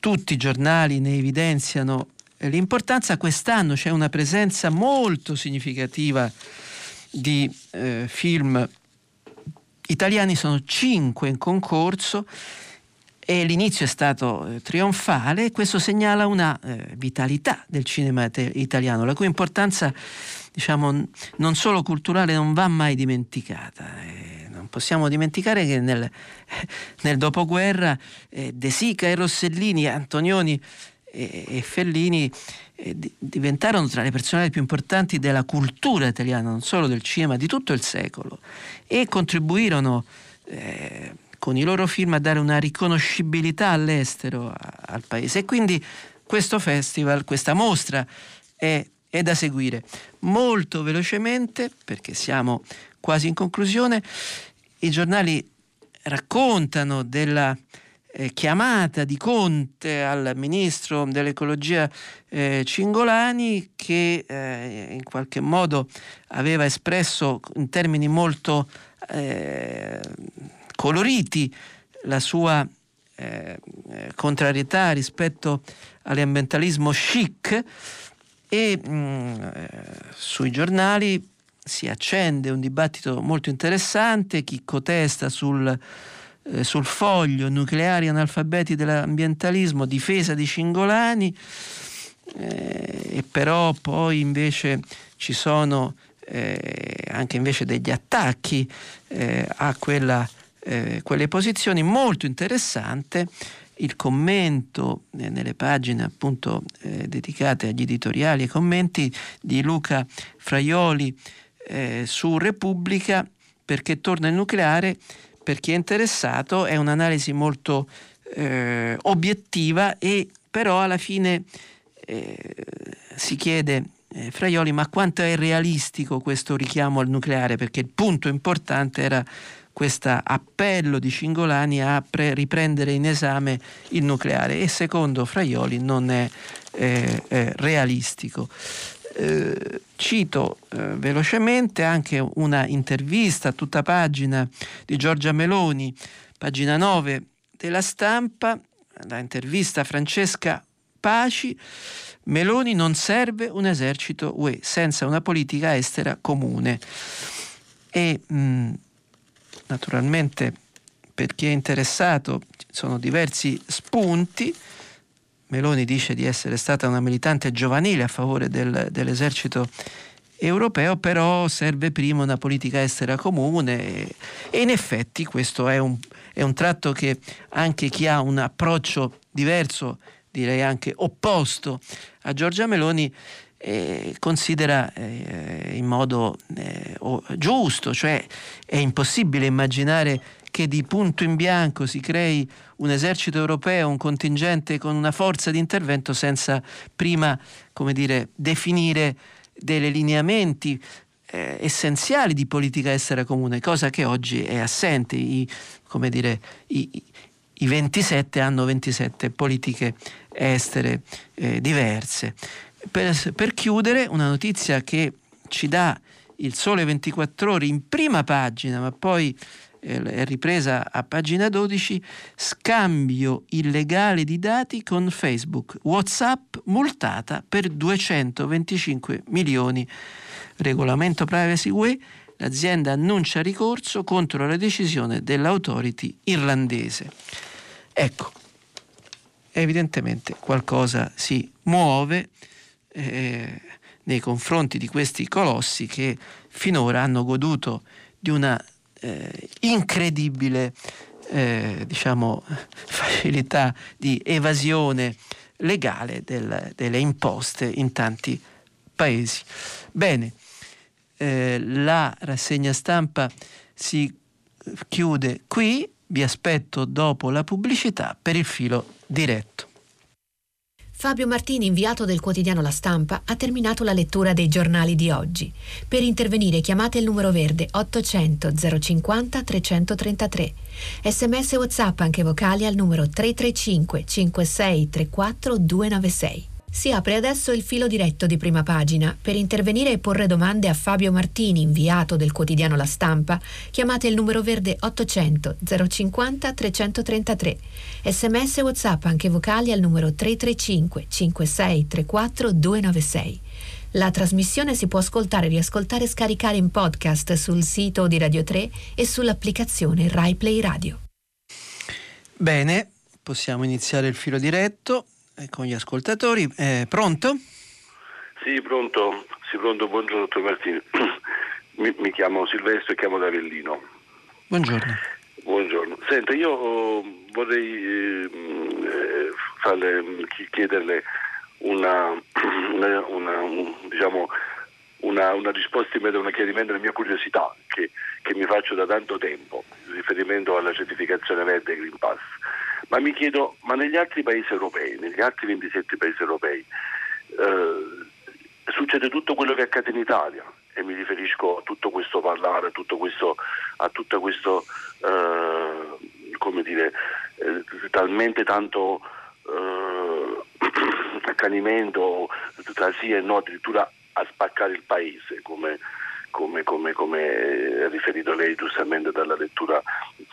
tutti i giornali ne evidenziano l'importanza. Quest'anno c'è una presenza molto significativa di eh, film italiani, sono cinque in concorso, e l'inizio è stato eh, trionfale questo segnala una eh, vitalità del cinema italiano, la cui importanza diciamo, non solo culturale non va mai dimenticata. Eh, non possiamo dimenticare che nel, nel dopoguerra eh, De Sica e Rossellini, Antonioni e, e Fellini eh, diventarono tra le personalità più importanti della cultura italiana, non solo del cinema, di tutto il secolo e contribuirono eh, con i loro film a dare una riconoscibilità all'estero a, al paese. E quindi questo festival, questa mostra è, è da seguire. Molto velocemente, perché siamo quasi in conclusione, i giornali raccontano della eh, chiamata di Conte al ministro dell'ecologia eh, Cingolani che eh, in qualche modo aveva espresso in termini molto eh, coloriti la sua eh, contrarietà rispetto all'ambientalismo chic e mh, mm, sui giornali si accende un dibattito molto interessante, chi cotesta sul, eh, sul foglio nucleari analfabeti dell'ambientalismo, difesa di Cingolani, eh, e però poi invece ci sono eh, anche invece degli attacchi eh, a quella eh, quelle posizioni. Molto interessante il commento eh, nelle pagine appunto dedicate agli editoriali e commenti di Luca Fraioli su Repubblica perché torna il nucleare per chi è interessato è un'analisi molto eh, obiettiva e però alla fine eh, si chiede Fraioli ma quanto è realistico questo richiamo al nucleare perché il punto importante era questo appello di Cingolani a pre- riprendere in esame il nucleare e secondo Fraioli non è eh, eh, realistico. Eh, cito eh, velocemente anche una intervista a tutta pagina di Giorgia Meloni, pagina 9 della stampa, la intervista Francesca Paci. Meloni non serve un esercito UE senza una politica estera comune. E mh, naturalmente per chi è interessato ci sono diversi spunti. Meloni dice di essere stata una militante giovanile a favore del, dell'esercito europeo, però serve prima una politica estera comune e, in effetti questo è un, è un tratto che anche chi ha un approccio diverso, direi anche opposto a Giorgia Meloni, eh, considera eh, in modo eh, giusto, cioè è impossibile immaginare che di punto in bianco si crei un esercito europeo, un contingente con una forza di intervento senza prima, come dire, definire dei lineamenti eh, essenziali di politica estera comune, cosa che oggi è assente. I, come dire, i, i 27 hanno 27 politiche estere eh, diverse. Per, per chiudere, una notizia che ci dà il Sole 24 ore in prima pagina, ma poi è ripresa a pagina 12, scambio illegale di dati con Facebook, Whatsapp multata per 225 milioni. Regolamento privacy UE, l'azienda annuncia ricorso contro la decisione dell'autority irlandese. Ecco, evidentemente qualcosa si muove eh, nei confronti di questi colossi che finora hanno goduto di una eh, incredibile eh, diciamo, facilità di evasione legale del, delle imposte in tanti paesi. Bene, eh, la rassegna stampa si chiude qui, vi aspetto dopo la pubblicità per il filo diretto. Fabio Martini, inviato del quotidiano La Stampa, ha terminato la lettura dei giornali di oggi. Per intervenire chiamate il numero verde 800 050 333. Sms WhatsApp anche vocali al numero 335 5634 296. Si apre adesso il filo diretto di prima pagina. Per intervenire e porre domande a Fabio Martini, inviato del quotidiano La Stampa, chiamate il numero verde 800 050 333. Sms WhatsApp anche vocali al numero 335 5634 296. La trasmissione si può ascoltare, riascoltare e scaricare in podcast sul sito di Radio 3 e sull'applicazione RaiPlay Radio. Bene, possiamo iniziare il filo diretto con gli ascoltatori. Eh, pronto? Sì, pronto. Sì, pronto. Buongiorno, dottor Martini. mi, mi, chiamo Silvestro e chiamo da Avellino. Buongiorno. Buongiorno. Senta, io oh, vorrei eh, farle, chiederle una, una, una un, diciamo, una, una, risposta in merito a un chiarimento alla mia curiosità che, che, mi faccio da tanto tempo riferimento alla certificazione verde Green Pass. Ma mi chiedo, ma negli altri paesi europei, negli altri 27 paesi europei, eh, succede tutto quello che accade in Italia? E mi riferisco a tutto questo parlare, a tutto questo, a tutto questo eh, come dire, eh, talmente tanto eh, accanimento tra sì e no, addirittura a spaccare il paese, come, come, come, come riferito lei giustamente dalla lettura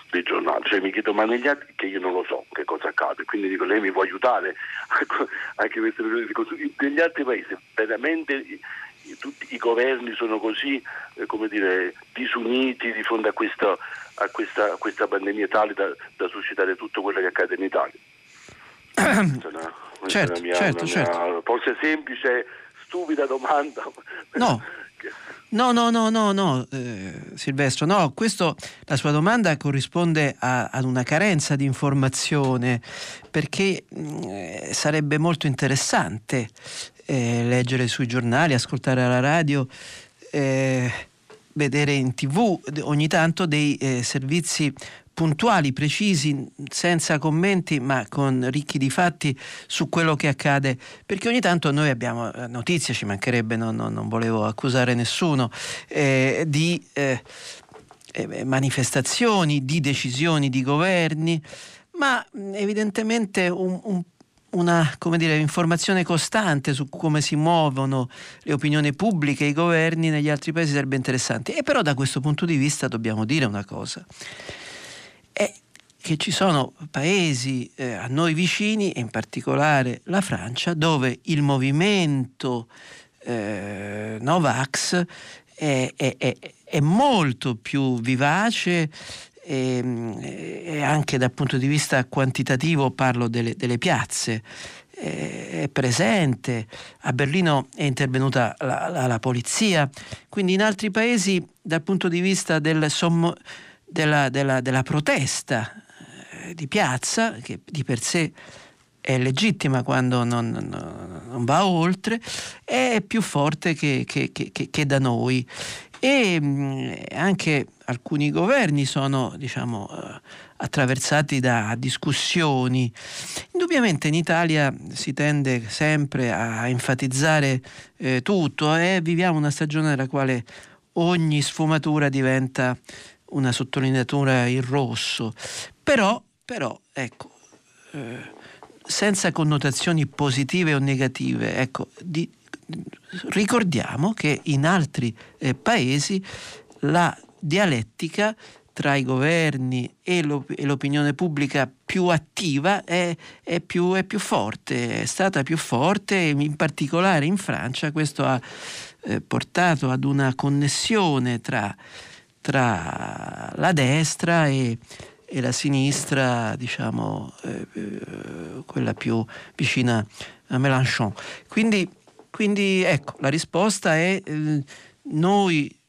dei giornali. Cioè, mi chiedo, ma negli altri, che io non lo so che cosa accade, quindi dico, lei mi può aiutare anche queste ragioni di costruire. Negli altri paesi veramente tutti i governi sono così, eh, come dire, disuniti di fronte a questa, a questa, a questa pandemia tale da, da suscitare tutto quello che accade in Italia. Una, certo, mia, certo, certo. Mia, forse semplice stupida domanda. No. No, no, no, no, no eh, Silvestro, no, questo, la sua domanda corrisponde a, ad una carenza di informazione perché mm, sarebbe molto interessante eh, leggere sui giornali, ascoltare alla radio, eh, vedere in tv ogni tanto dei eh, servizi puntuali, precisi, senza commenti, ma con ricchi di fatti su quello che accade, perché ogni tanto noi abbiamo eh, notizie, ci mancherebbe, no, no, non volevo accusare nessuno, eh, di eh, eh, manifestazioni, di decisioni di governi, ma evidentemente un, un una dire, informazione costante su come si muovono le opinioni pubbliche, i governi negli altri paesi sarebbe interessante. E però da questo punto di vista dobbiamo dire una cosa che ci sono paesi eh, a noi vicini, in particolare la Francia, dove il movimento eh, Novax è, è, è, è, molto più vivace e, e, anche dal punto di vista quantitativo parlo delle, delle piazze è presente, a Berlino è intervenuta la, la, la, polizia, quindi in altri paesi dal punto di vista del sommo, della, della, della protesta eh, di piazza, che di per sé è legittima quando non, non, non va oltre, è più forte che, che, che, che da noi. E mh, anche alcuni governi sono diciamo, eh, attraversati da discussioni. Indubbiamente in Italia si tende sempre a enfatizzare eh, tutto e viviamo una stagione nella quale ogni sfumatura diventa una sottolineatura in rosso, però, però ecco, eh, senza connotazioni positive o negative, ecco, di, ricordiamo che in altri eh, paesi la dialettica tra i governi e, l'op- e l'opinione pubblica più attiva è, è, più, è, più, forte, è stata più forte in particolare in Francia questo ha eh, portato ad una connessione tra tra la destra e, e la sinistra, diciamo, eh, eh, quella più vicina a Mélenchon. Quindi, quindi ecco, la risposta è eh, noi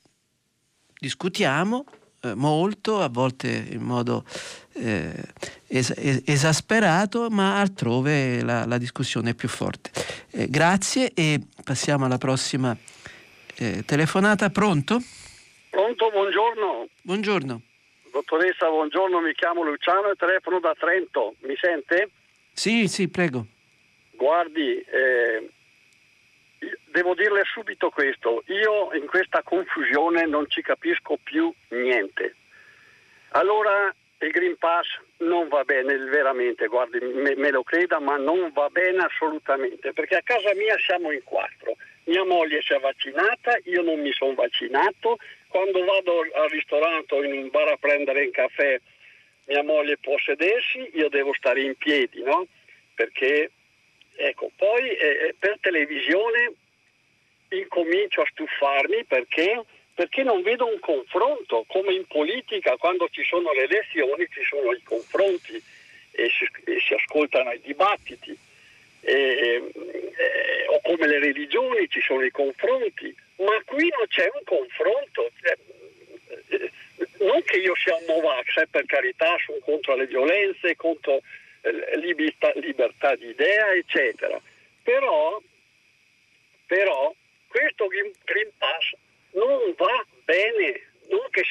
discutiamo eh, molto, a volte in modo eh, es- esasperato, ma altrove la, la, discussione è più forte. Eh, grazie e passiamo alla prossima telefonata. Pronto? Pronto, buongiorno. Buongiorno. Dottoressa, buongiorno, mi chiamo Luciano e telefono da Trento. Mi sente? Sì, sì, prego. Guardi, eh, devo dirle subito questo. Io in questa confusione non ci capisco più niente. Allora il Green Pass non va bene veramente, guardi, me, me lo creda, ma non va bene assolutamente, perché a casa mia siamo in quattro. Mia moglie si è vaccinata, io non mi sono vaccinato, quando vado al ristorante o in un bar a prendere un caffè, mia moglie può sedersi, io devo stare in piedi, no? Perché, ecco, poi eh, per televisione incomincio a stufarmi perché? perché non vedo un confronto, come in politica quando ci sono le elezioni ci sono i confronti e si, e si ascoltano i dibattiti, eh, o come le religioni ci sono i confronti, ma qui non c'è un confronto. Eh, non che io sia un Novax, eh, per carità, sono contro le violenze, contro eh, libertà, libertà di idea, eccetera. Però, però questo Green Pass non va bene, non che,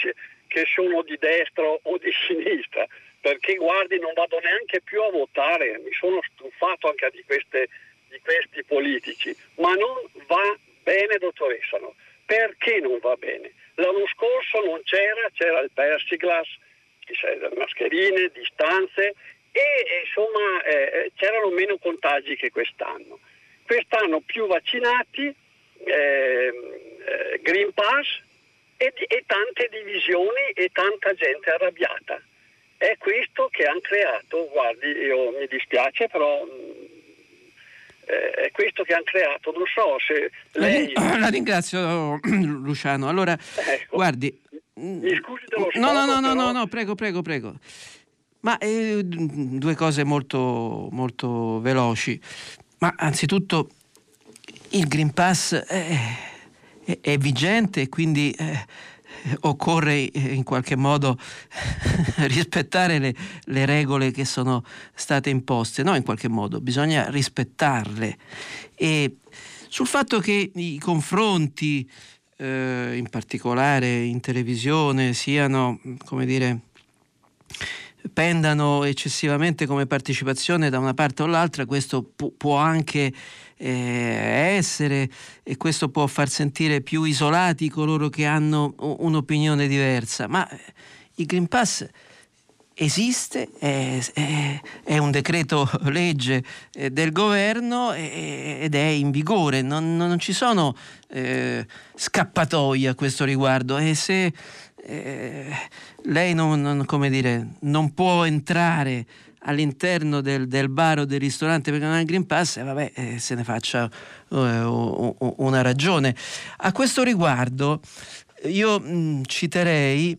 che sono di destra o di sinistra, perché guardi non vado neanche più a votare, mi sono stufato anche di, queste, di questi politici, ma non va bene dottoressa, no? perché non va bene? L'anno scorso non c'era, c'era il persiglas, mascherine, distanze e insomma eh, c'erano meno contagi che quest'anno. Quest'anno più vaccinati, eh, eh, Green Pass e, e tante divisioni e tanta gente arrabbiata. È questo che hanno creato, guardi, io mi dispiace, però eh, è questo che hanno creato. Non so se lei... La ringrazio Luciano. Allora, ecco. guardi... Mi scusi dello no, no, no, no, no, no, prego, prego, prego. Ma eh, due cose molto, molto veloci. Ma anzitutto il Green Pass è, è, è vigente quindi eh, occorre eh, in qualche modo rispettare le, le, regole che sono state imposte, no in qualche modo, bisogna rispettarle. E sul fatto che i confronti, eh, in particolare in televisione, siano, come dire, pendano eccessivamente come partecipazione da una parte o l'altra, questo pu- può anche eh, essere e questo può far sentire più isolati coloro che hanno un'opinione diversa, ma eh, il Green Pass esiste, è, è, è, un decreto legge eh, del governo ed è in vigore, non, non ci sono eh, scappatoi a questo riguardo. E se eh, lei non, non, dire, non può entrare all'interno del, del, bar o del ristorante perché non ha il Green Pass, eh, vabbè, eh, se ne faccia eh, una ragione. A questo riguardo io mh, citerei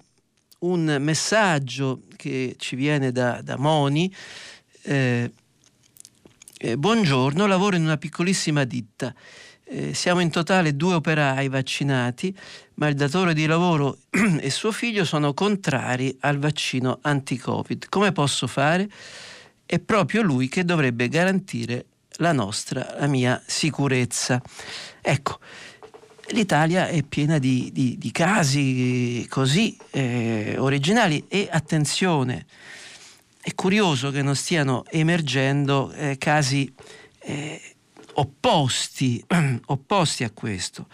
un messaggio che ci viene da, da Moni. Eh, buongiorno, lavoro in una piccolissima ditta. Eh, siamo in totale due operai vaccinati, ma il datore di lavoro e suo figlio sono contrari al vaccino anti-Covid. Come posso fare? È proprio lui che dovrebbe garantire la nostra, la mia sicurezza. Ecco, l'Italia è piena di, di, di casi così eh, originali e attenzione, è curioso che non stiano emergendo eh, casi eh, opposti, opposti a questo,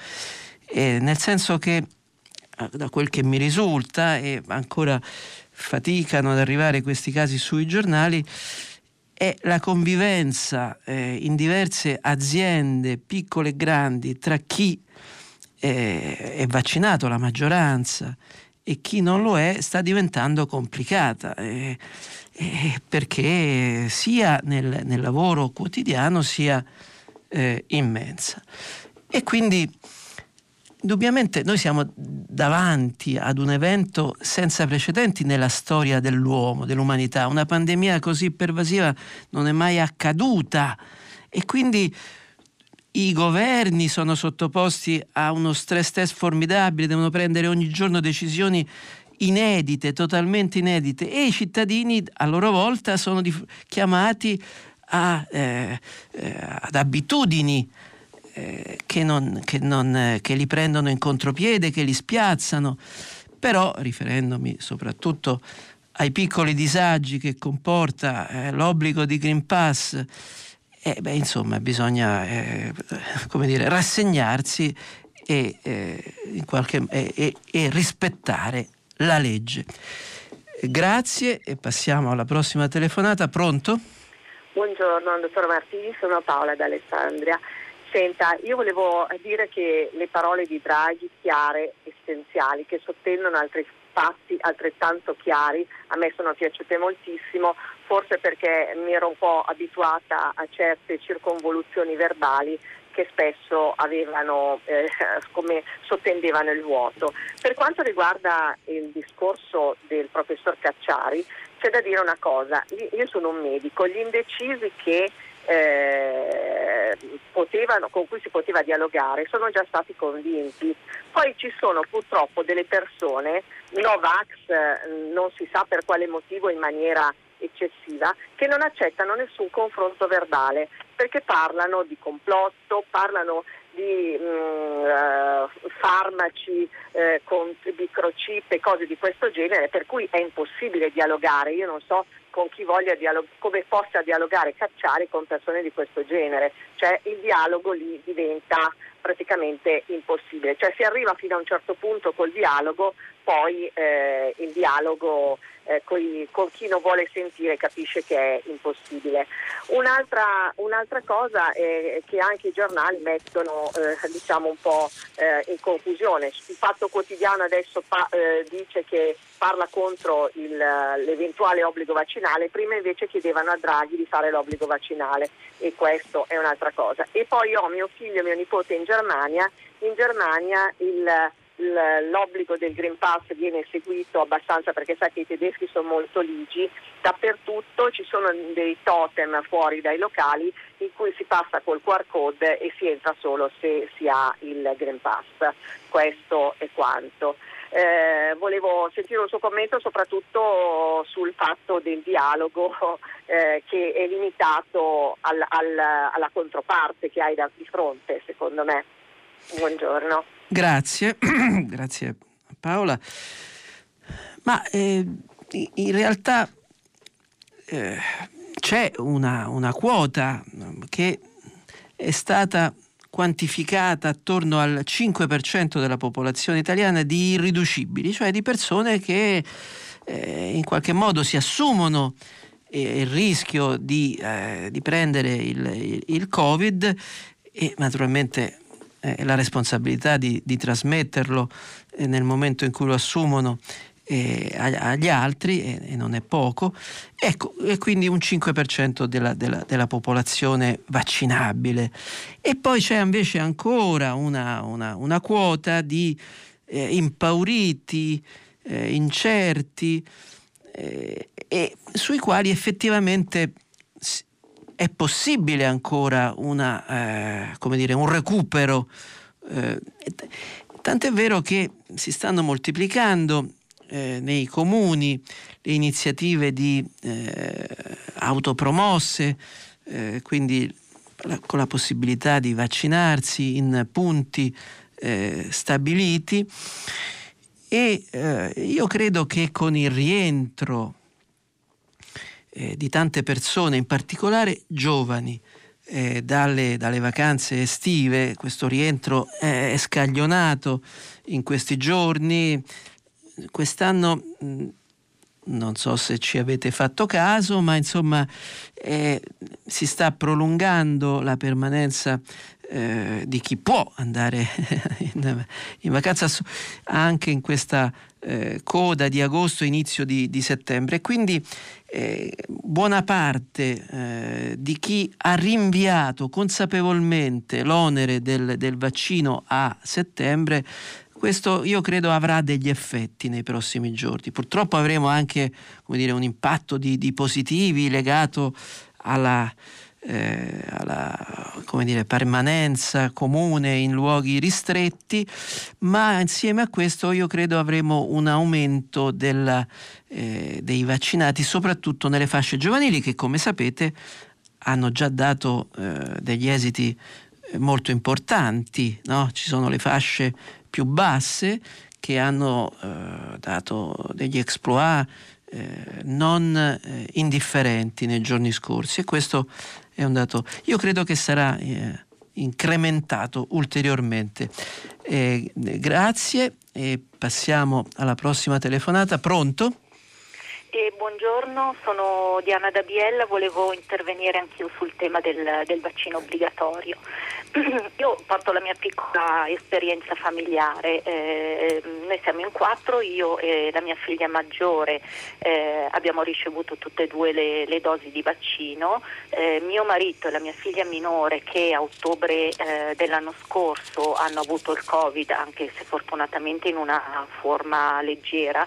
eh, nel senso che eh, da quel che mi risulta e ancora faticano ad arrivare questi casi sui giornali, è la convivenza eh, in diverse aziende, piccole e grandi, tra chi eh, è vaccinato, la maggioranza, e chi non lo è, sta diventando complicata. Eh, perché sia nel, nel, lavoro quotidiano sia eh, immensa. E quindi indubbiamente noi siamo davanti ad un evento senza precedenti nella storia dell'uomo, dell'umanità. Una pandemia così pervasiva non è mai accaduta e quindi i governi sono sottoposti a uno stress test formidabile, devono prendere ogni giorno decisioni inedite, totalmente inedite e i cittadini a loro volta sono chiamati a, eh, eh, ad abitudini eh, che, non, che, non, eh, che li prendono in contropiede, che li spiazzano, però riferendomi soprattutto ai piccoli disagi che comporta eh, l'obbligo di Green Pass, eh, beh, insomma bisogna eh, dire, rassegnarsi e, qualche, e, e, rispettare la legge. Grazie e passiamo alla prossima telefonata. Pronto? Buongiorno, dottor Martini, sono Paola d'Alessandria. Senta, io volevo dire che le parole di Draghi chiare, essenziali, che sottendono altri fatti altrettanto chiari, a me sono piaciute moltissimo, forse perché mi ero un po' abituata a certe circonvoluzioni verbali che spesso avevano, eh, come sottendevano il vuoto. Per quanto riguarda il discorso del professor Cacciari, c'è da dire una cosa, io sono un medico, gli indecisi che eh, potevano, con cui si poteva dialogare sono già stati convinti. Poi ci sono purtroppo delle persone, Novax, non si sa per quale motivo in maniera eccessiva, che non accettano nessun confronto verbale perché parlano di complotto, parlano di mh, mm, uh, farmaci eh, con microchip e cose di questo genere, per cui è impossibile dialogare. Io non so con chi voglia dialog- come possa dialogare, cacciare con persone di questo genere, cioè il dialogo lì diventa praticamente impossibile, cioè si arriva fino a un certo punto col dialogo, poi eh, il dialogo eh, coi, con chi non vuole sentire capisce che è impossibile. Un'altra, un'altra cosa è che anche i giornali mettono eh, diciamo un po' eh, in confusione. Il Fatto Quotidiano adesso pa- eh, dice che parla contro il, l'eventuale obbligo vaccinale, prima invece chiedevano a Draghi di fare l'obbligo vaccinale e questo è un'altra cosa. E poi ho mio figlio e mio nipote in Germania, in Germania il l'obbligo del Green Pass viene seguito abbastanza perché sa che i tedeschi sono molto ligi, dappertutto ci sono dei totem fuori dai locali in cui si passa col QR code e si entra solo se si ha il Green Pass. Questo è quanto. Eh, volevo sentire un suo commento soprattutto sul fatto del dialogo eh, che è limitato al, al, alla controparte che hai di fronte, secondo me. Buongiorno. Grazie, grazie Paola. Ma eh, in realtà eh, c'è una, una quota che è stata quantificata attorno al 5% della popolazione italiana di irriducibili, cioè di persone che eh, in qualche modo si assumono eh, il rischio di, eh, di prendere il, il, il, Covid e naturalmente eh, la responsabilità di, di trasmetterlo eh, nel momento in cui lo assumono eh, agli altri, e, non è poco, ecco, e quindi un 5% della, della, della, popolazione vaccinabile. E poi c'è invece ancora una, una, una quota di eh, impauriti, eh, incerti, eh, e sui quali effettivamente è possibile ancora una, eh, dire, un recupero. Eh, tant'è vero che si stanno moltiplicando eh, nei comuni le iniziative di eh, autopromosse, eh, quindi la, con la possibilità di vaccinarsi in punti eh, stabiliti e io credo che con il rientro eh, di tante persone, in particolare giovani, eh, dalle, dalle, vacanze estive, questo rientro è, è scaglionato in questi giorni. Quest'anno mh, non so se ci avete fatto caso, ma insomma eh, si sta prolungando la permanenza eh, di chi può andare in, in, vacanza anche in questa eh, coda di agosto, inizio di, di settembre. Quindi eh, buona parte eh, di chi ha rinviato consapevolmente l'onere del, del vaccino a settembre questo io credo avrà degli effetti nei prossimi giorni. Purtroppo avremo anche dire, un impatto di, di positivi legato alla, eh, alla dire, permanenza comune in luoghi ristretti, ma insieme a questo io credo avremo un aumento della, eh, dei vaccinati, soprattutto nelle fasce giovanili che come sapete hanno già dato eh, degli esiti eh, molto importanti, no? ci sono le fasce più basse che hanno eh, dato degli exploit eh, non eh, indifferenti nei giorni scorsi e questo è un dato. Io credo che sarà eh, incrementato ulteriormente. Eh, grazie e passiamo alla prossima telefonata. Pronto? Eh, buongiorno, sono Diana Dabiella, volevo intervenire anch'io sul tema del, del vaccino obbligatorio. Io porto la mia piccola esperienza familiare, eh, noi siamo in quattro, io e la mia figlia maggiore eh, abbiamo ricevuto tutte e due le, le dosi di vaccino, eh, mio marito e la mia figlia minore che a ottobre eh, dell'anno scorso hanno avuto il Covid, anche se fortunatamente in una forma leggera,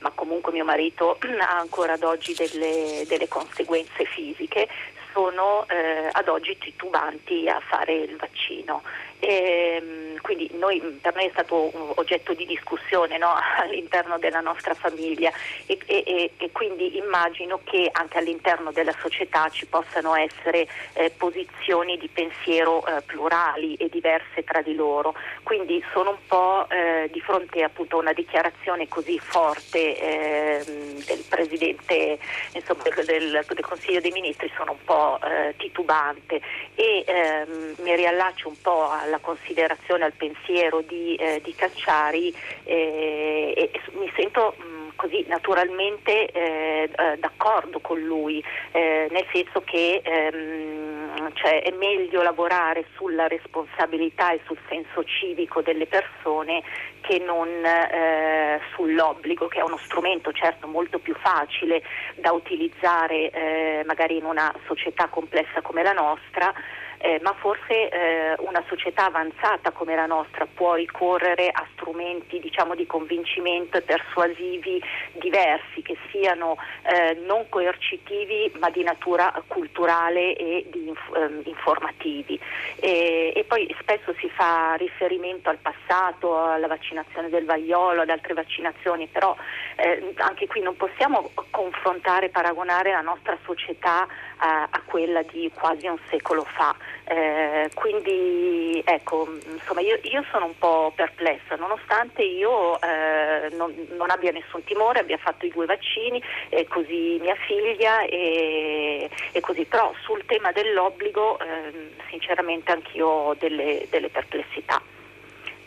ma comunque mio marito ha ancora ad oggi delle, delle conseguenze fisiche, sono eh, ad oggi titubanti a fare il vaccino. E, ehm, quindi noi, per noi è stato oggetto di discussione no? all'interno della nostra famiglia e, e, e, quindi immagino che anche all'interno della società ci possano essere eh, posizioni di pensiero eh, plurali e diverse tra di loro. Quindi sono un po' eh, di fronte appunto, a una dichiarazione così forte ehm, del Presidente insomma, del, del, Consiglio dei Ministri, sono un po' eh, titubante e ehm, mi riallaccio un po' a alla considerazione, al pensiero di, eh, di Cacciari eh, e, e, mi sento mh, mm, così naturalmente eh, eh, d'accordo con lui, eh, nel senso che ehm, cioè, è meglio lavorare sulla responsabilità e sul senso civico delle persone che non eh, sull'obbligo, che è uno strumento certo molto più facile da utilizzare eh, magari in una società complessa come la nostra eh, ma forse eh, una società avanzata come la nostra può ricorrere a strumenti diciamo, di convincimento e persuasivi diversi, che siano eh, non coercitivi ma di natura culturale e di, ehm, informativi. E, e, poi spesso si fa riferimento al passato, alla vaccinazione del vaiolo, ad altre vaccinazioni, però eh, anche qui non possiamo confrontare paragonare la nostra società a, a quella di quasi un secolo fa. Eh, quindi ecco, insomma, io, io, sono un po' perplessa, nonostante io eh, non, non, abbia nessun timore, abbia fatto i due vaccini, e così mia figlia e, e così, però sul tema dell'obbligo eh, sinceramente anch'io ho delle, delle perplessità.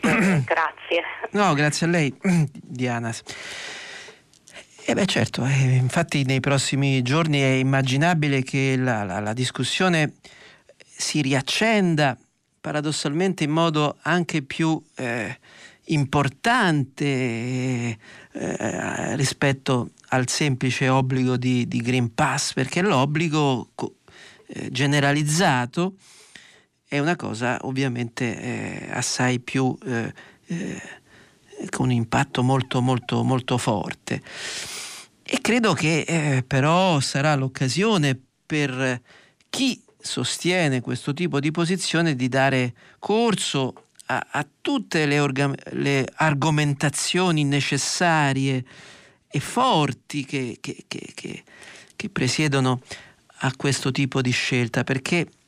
grazie. No, grazie a lei, Diana. Eh beh certo, eh, infatti nei prossimi giorni è immaginabile che la, la, la discussione si riaccenda paradossalmente in modo anche più eh, importante eh, rispetto al semplice obbligo di, di, Green Pass, perché l'obbligo eh, generalizzato è una cosa ovviamente eh, assai più eh, con un impatto molto molto molto forte. E credo che eh, però sarà l'occasione per chi sostiene questo tipo di posizione di dare corso a, a tutte le, orga- le, argomentazioni necessarie e forti che, che, che, che, presiedono a questo tipo di scelta, perché eh,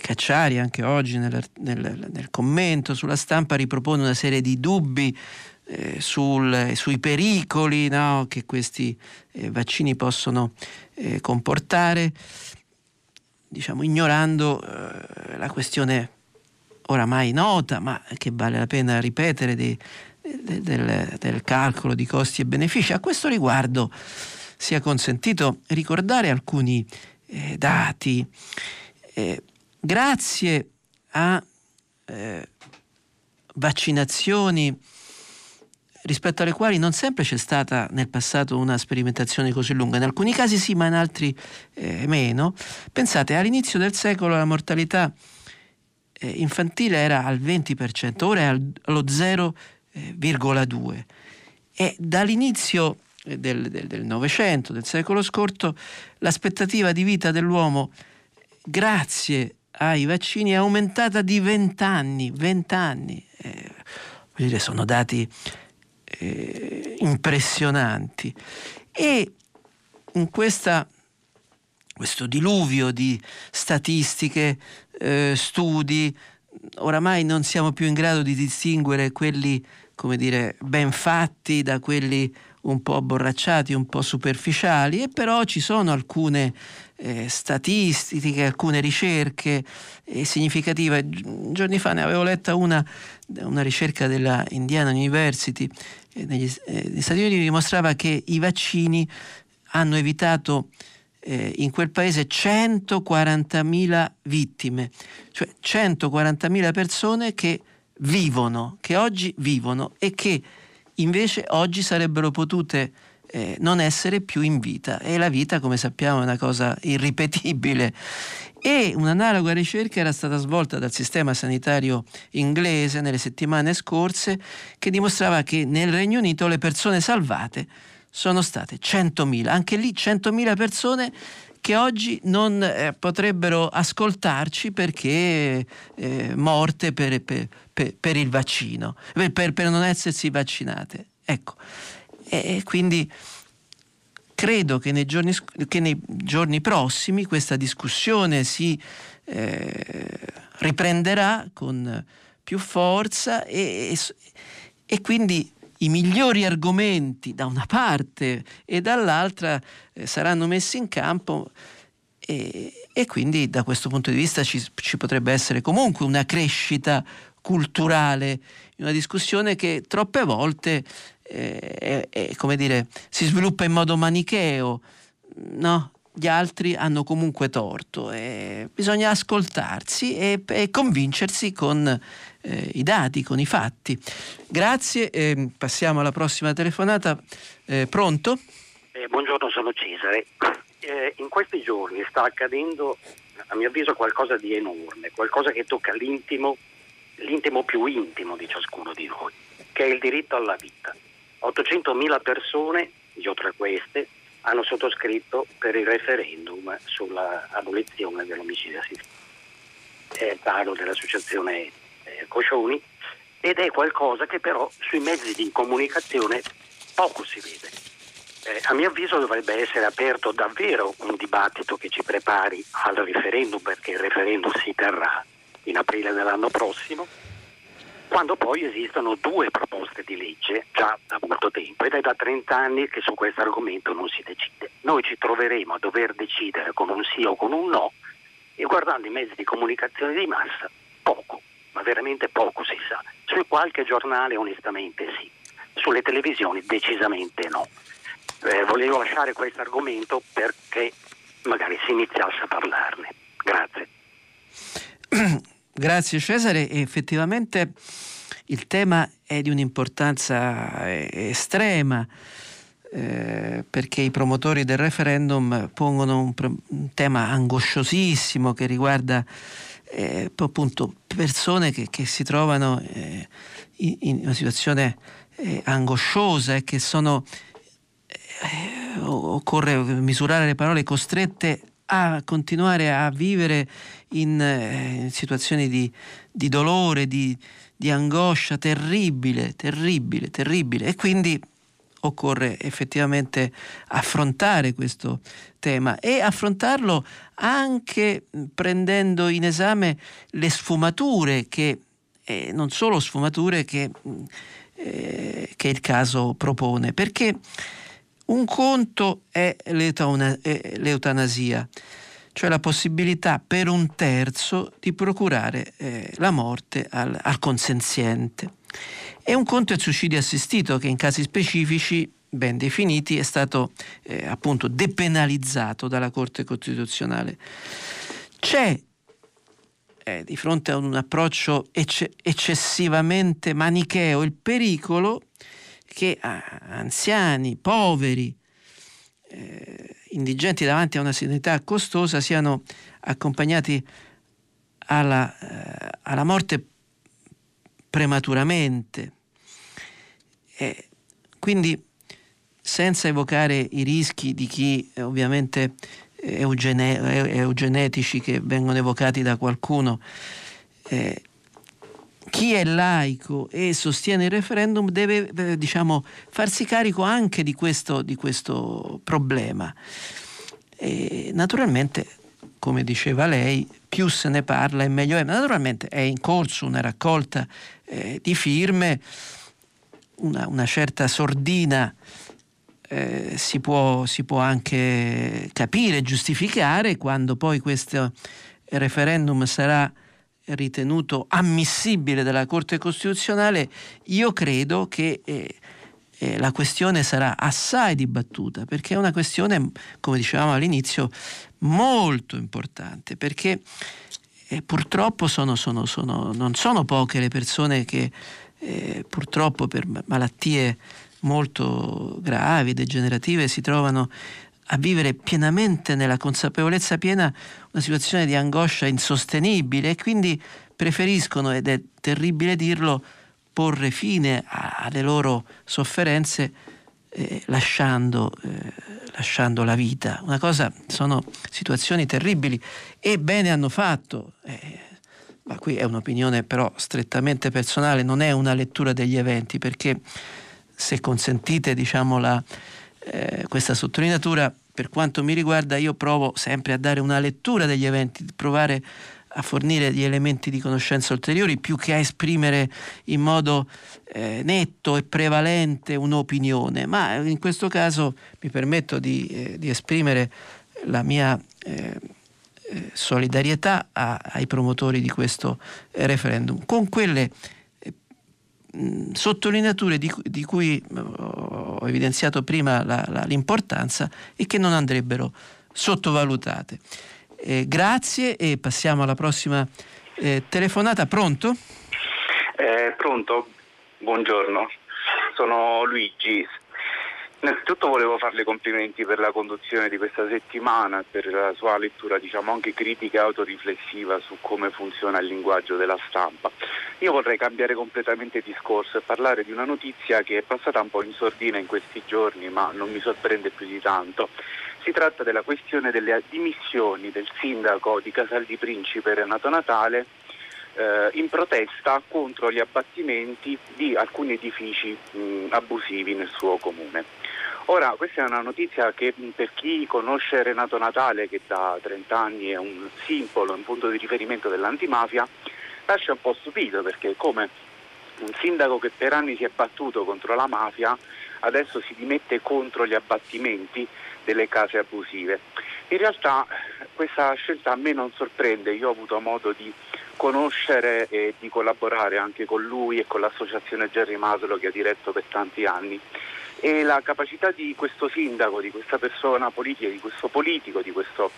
Cacciari anche oggi nel, nel, nel commento sulla stampa ripropone una serie di dubbi eh, sul, sui pericoli no, che questi eh, vaccini possono eh, comportare, diciamo, ignorando eh, la questione oramai nota, ma che vale la pena ripetere, di, de, del, del calcolo di costi e benefici. A questo riguardo sia consentito ricordare alcuni eh, dati. Eh, grazie a vaccinazioni rispetto alle quali non sempre c'è stata nel passato una sperimentazione così lunga, in alcuni casi sì, ma in altri eh, meno. Pensate, all'inizio del secolo la mortalità eh, infantile era al 20%, ora è allo 0,2%. E dall'inizio eh, del Novecento, del, secolo scorso, l'aspettativa di vita dell'uomo, grazie ai vaccini, è aumentata di 20 anni. 20 anni. Eh, dire, sono dati eh, impressionanti. E in questa, questo diluvio di statistiche, eh, studi, oramai non siamo più in grado di distinguere quelli, come dire, ben fatti da quelli un po' borracciati, un po' superficiali, e però ci sono alcune eh, statistiche, alcune ricerche eh, significative. Giorni fa ne avevo letta una, una ricerca della Indiana University eh, negli, eh, negli, Stati Uniti dimostrava che i vaccini hanno evitato eh, in quel paese 140.000 vittime, cioè 140.000 persone che vivono, che oggi vivono e che invece oggi sarebbero potute eh, non essere più in vita. E la vita come sappiamo è una cosa irripetibile. E un'analoga ricerca era stata svolta dal sistema sanitario inglese nelle settimane scorse che dimostrava che nel Regno Unito le persone salvate sono state 100.000, anche lì 100.000 persone che oggi non eh, potrebbero ascoltarci perché eh, morte per, per, per, per, il vaccino, per, non essersi vaccinate. Ecco, e quindi credo che nei giorni, che nei giorni prossimi questa discussione si eh, riprenderà con più forza e, e, quindi i migliori argomenti da una parte e dall'altra eh, saranno messi in campo e, e, quindi da questo punto di vista ci, ci potrebbe essere comunque una crescita culturale una discussione che troppe volte eh, eh, come dire, si sviluppa in modo manicheo, no? Gli altri hanno comunque torto, eh, bisogna ascoltarsi e, e convincersi con eh, i dati, con i fatti. Grazie, passiamo alla prossima telefonata. Eh, pronto? Eh, buongiorno, sono Cesare. in questi giorni sta accadendo, a mio avviso, qualcosa di enorme, qualcosa che tocca l'intimo, l'intimo più intimo di ciascuno di noi, che è il diritto alla vita. 800.000 persone, io tra queste, hanno sottoscritto per il referendum sull'abolizione dell'omicidio assistito. Eh, parlo dell'associazione eh, Coscioni ed è qualcosa che però sui mezzi di comunicazione poco si vede. Eh, a mio avviso dovrebbe essere aperto davvero un dibattito che ci prepari al referendum perché il referendum si terrà in aprile dell'anno prossimo quando poi esistono due proposte di legge già da molto tempo ed è da 30 anni che su questo argomento non si decide. Noi ci troveremo a dover decidere con un sì o con un no e guardando i mezzi di comunicazione di massa, poco, ma veramente poco si sa. Su qualche giornale onestamente sì, sulle televisioni decisamente no. Eh, volevo lasciare questo argomento perché magari si iniziasse a parlarne. Grazie. Grazie Cesare, effettivamente il tema è di un'importanza eh, estrema eh, perché i promotori del referendum pongono un, un tema angosciosissimo che riguarda eh, appunto persone che, che si trovano eh, in, in, una situazione eh, angosciosa e che sono, eh, occorre misurare le parole, costrette a continuare a vivere in, eh, situazioni di, di dolore, di, di, angoscia terribile, terribile, terribile. E quindi occorre effettivamente affrontare questo tema e affrontarlo anche prendendo in esame le sfumature che, eh, non solo sfumature che, eh, che il caso propone, perché un conto è l'eutanasia, cioè la possibilità per un terzo di procurare eh, la morte al, al, consenziente. E un conto è il suicidio assistito che in casi specifici ben definiti è stato eh, appunto depenalizzato dalla Corte Costituzionale. C'è eh, di fronte a un approccio ecce- eccessivamente manicheo il pericolo che anziani, poveri, eh, indigenti davanti a una sanità costosa siano accompagnati alla, eh, alla morte prematuramente. E quindi senza evocare i rischi di chi eh, ovviamente eugene- eugenetici che vengono evocati da qualcuno, eh, chi è laico e sostiene il referendum deve eh, diciamo, farsi carico anche di questo, di questo problema. E naturalmente, come diceva lei, più se ne parla e meglio è. Naturalmente è in corso una raccolta eh, di firme, una, una certa sordina eh, si, può, si può anche capire, giustificare quando poi questo referendum sarà ritenuto ammissibile dalla Corte Costituzionale, io credo che eh, eh, la questione sarà assai dibattuta, perché è una questione, come dicevamo all'inizio, molto importante, perché eh, purtroppo sono, sono, sono, non sono poche le persone che eh, purtroppo per malattie molto gravi, degenerative, si trovano a vivere pienamente nella consapevolezza piena una situazione di angoscia insostenibile e quindi preferiscono, ed è terribile dirlo, porre fine alle loro sofferenze eh, lasciando, eh, lasciando, la vita. Una cosa, sono situazioni terribili e bene hanno fatto. Eh, ma qui è un'opinione però strettamente personale, non è una lettura degli eventi, perché se consentite diciamo, la, eh, questa sottolineatura, per quanto mi riguarda io provo sempre a dare una lettura degli eventi, provare a fornire gli elementi di conoscenza ulteriori più che a esprimere in modo eh, netto e prevalente un'opinione, ma in questo caso mi permetto di, eh, di esprimere la mia eh, eh solidarietà a, ai promotori di questo eh, referendum, con quelle eh, sottolineature di, di, cui ho evidenziato prima la, la, l'importanza e che non andrebbero sottovalutate. Eh, grazie e passiamo alla prossima eh, telefonata. Pronto? Eh, pronto, buongiorno, sono Luigi. Innanzitutto volevo farle complimenti per la conduzione di questa settimana per la sua lettura diciamo anche critica e autoriflessiva su come funziona il linguaggio della stampa. Io vorrei cambiare completamente discorso e parlare di una notizia che è passata un po' in sordina in questi giorni ma non mi sorprende più di tanto si tratta della questione delle dimissioni del sindaco di Casal di Principe Renato Natale eh, in protesta contro gli abbattimenti di alcuni edifici abusivi nel suo comune. Ora, questa è una notizia che per chi conosce Renato Natale, che da 30 anni è un simbolo, un punto di riferimento dell'antimafia, lascia un po' stupito perché come un sindaco che per anni si è battuto contro la mafia adesso si dimette contro gli abbattimenti delle case abusive. In realtà questa scelta a me non sorprende, io ho avuto modo di conoscere e di collaborare anche con lui e con l'associazione Gerry Maslow che ha diretto per tanti anni e la capacità di questo sindaco, di questa persona politica, di questo politico, di questo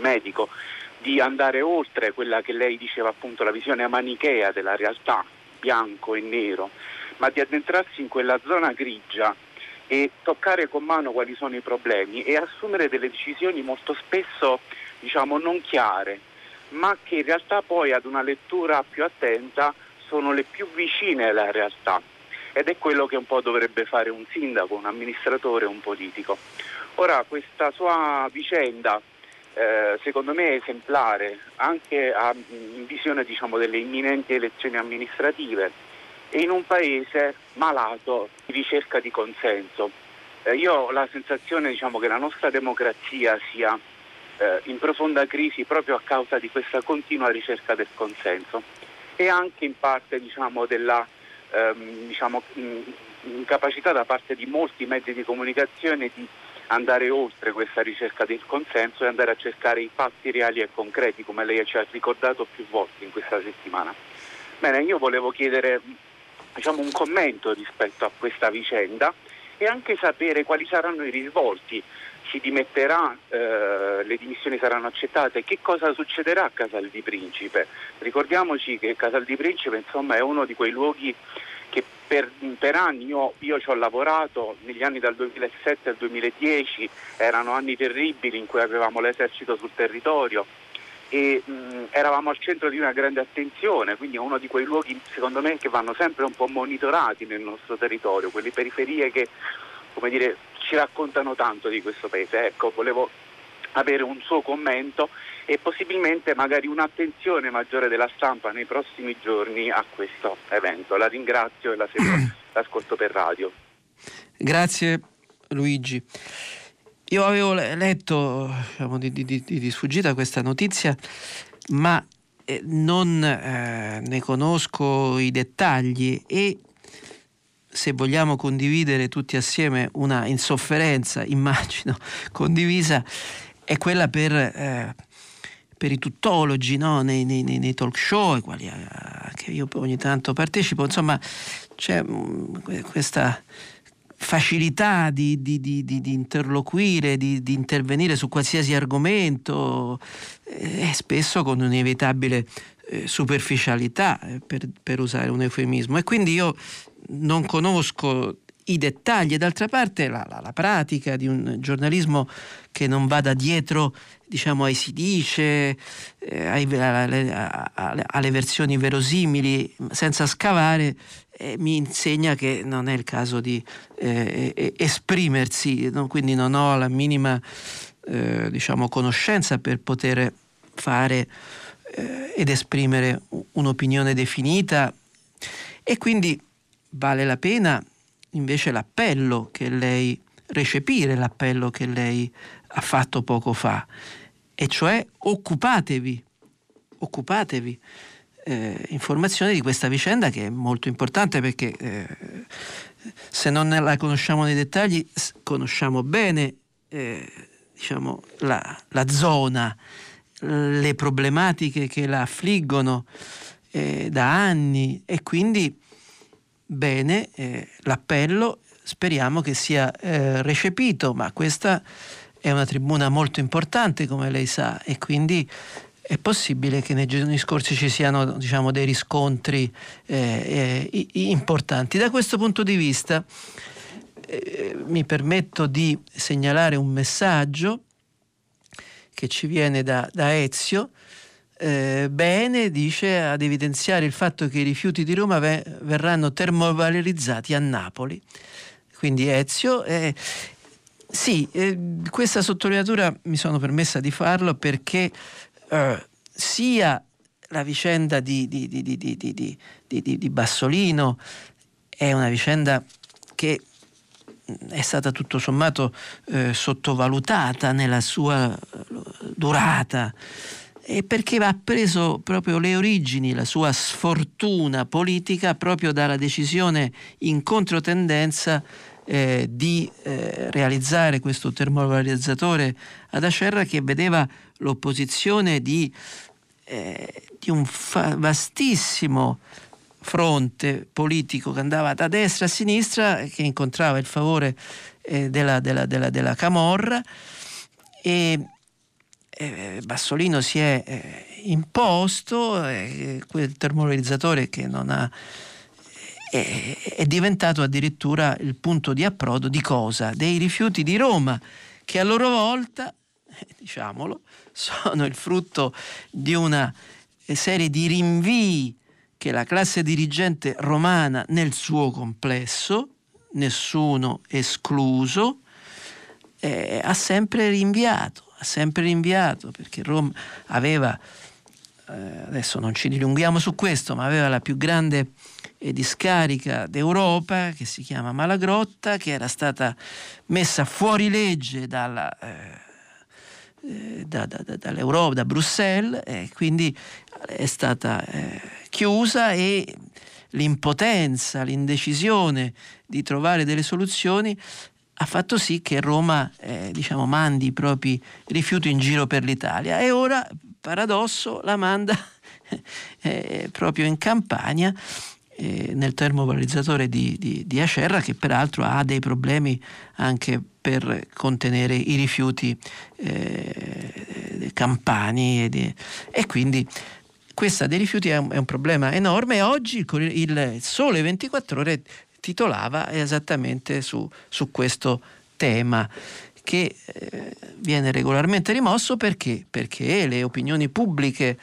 medico di andare oltre quella che lei diceva appunto la visione manichea della realtà, bianco e nero, ma di addentrarsi in quella zona grigia e toccare con mano quali sono i problemi e assumere delle decisioni molto spesso diciamo non chiare, ma che in realtà poi ad una lettura più attenta sono le più vicine alla realtà ed è quello che un po' dovrebbe fare un sindaco, un amministratore, un politico. Ora questa sua vicenda eh, secondo me è esemplare anche a, in visione diciamo, delle imminenti elezioni amministrative e in un paese malato di ricerca di consenso. Eh, io ho la sensazione diciamo, che la nostra democrazia sia eh, in profonda crisi proprio a causa di questa continua ricerca del consenso e anche in parte diciamo, della ehm, diciamo, incapacità da parte di molti mezzi di comunicazione di andare oltre questa ricerca del consenso e andare a cercare i fatti reali e concreti, come lei ci ha ricordato più volte in questa settimana. Bene, io volevo chiedere diciamo, un commento rispetto a questa vicenda e anche sapere quali saranno i risvolti. Si dimetterà, eh, le dimissioni saranno accettate, che cosa succederà a Casal di Principe? Ricordiamoci che Casal di Principe insomma, è uno di quei luoghi che per, per anni io, io, ci ho lavorato, negli anni dal 2007 al 2010 erano anni terribili in cui avevamo l'esercito sul territorio e mh, eravamo al centro di una grande attenzione, quindi è uno di quei luoghi secondo me che vanno sempre un po' monitorati nel nostro territorio, quelle periferie che come dire, ci raccontano tanto di questo paese. Ecco, volevo avere un suo commento e possibilmente magari un'attenzione maggiore della stampa nei prossimi giorni a questo evento. La ringrazio e la seguo, l'ascolto per radio. Grazie Luigi. Io avevo letto diciamo, di, di, di, di, sfuggita questa notizia, ma eh, non eh, ne conosco i dettagli e se vogliamo condividere tutti assieme una insofferenza, immagino, condivisa, è quella per, eh, per i tuttologi no? nei, nei, nei, talk show, ai quali anche io ogni tanto partecipo, insomma c'è mm, questa facilità di, di, di, di interloquire, di, intervenire su qualsiasi argomento, eh, spesso con un'inevitabile eh, superficialità, eh, per, per, usare un eufemismo. E quindi io non conosco i dettagli e d'altra parte la, la, la, pratica di un giornalismo che non vada dietro diciamo ai si dice eh, ai, alle, alle, alle, versioni verosimili senza scavare eh, mi insegna che non è il caso di eh, esprimersi no? quindi non ho la minima eh, diciamo conoscenza per poter fare eh, ed esprimere un'opinione definita e quindi vale la pena invece l'appello che lei, recepire l'appello che lei ha fatto poco fa, e cioè occupatevi, occupatevi. Eh, informazione di questa vicenda che è molto importante perché eh, se non la conosciamo nei dettagli conosciamo bene eh, diciamo, la, la, zona, le problematiche che la affliggono eh, da anni e quindi bene eh, l'appello, speriamo che sia eh, recepito, ma questa è una tribuna molto importante come lei sa e quindi è possibile che nei giorni scorsi ci siano diciamo, dei riscontri eh, eh importanti. Da questo punto di vista eh, mi permetto di segnalare un messaggio che ci viene da, da Ezio eh, bene, dice, ad evidenziare il fatto che i rifiuti di Roma ve- verranno termovalorizzati a Napoli. Quindi Ezio. Eh, sì, eh, questa sottolineatura mi sono permessa di farlo perché eh, sia la vicenda di, di, di, di, Bassolino è una vicenda che è stata tutto sommato eh, sottovalutata nella sua durata e perché ha preso proprio le origini, la sua sfortuna politica proprio dalla decisione in controtendenza eh, di eh, realizzare questo termovalorizzatore ad Acerra che vedeva l'opposizione di, eh, di un fa- vastissimo fronte politico che andava da destra a sinistra, che incontrava il favore eh, della, della, della, della Camorra. E eh, Bassolino si è eh, imposto, eh, quel termovalorizzatore che non ha è, è diventato addirittura il punto di approdo di cosa? Dei rifiuti di Roma, che a loro volta, eh, diciamolo, sono il frutto di una serie di rinvii che la classe dirigente romana nel suo complesso, nessuno escluso, eh, ha sempre rinviato ha sempre rinviato perché Roma aveva, eh, adesso non ci dilunghiamo su questo, ma aveva la più grande eh, discarica d'Europa che si chiama Malagrotta, che era stata messa fuori legge dalla, eh, eh da, da, da, dall'Europa, da Bruxelles, e quindi è stata eh, chiusa e l'impotenza, l'indecisione di trovare delle soluzioni ha fatto sì che Roma eh, diciamo, mandi i propri rifiuti in giro per l'Italia. E ora, paradosso, la manda eh, proprio in Campania eh, nel termovalorizzatore di, di, di, Acerra che peraltro ha dei problemi anche per contenere i rifiuti eh, campani e, di, e, quindi questa dei rifiuti è un, è un problema enorme. Oggi il, il Sole 24 ore titolava esattamente su, su questo tema che eh, viene regolarmente rimosso perché? perché le opinioni pubbliche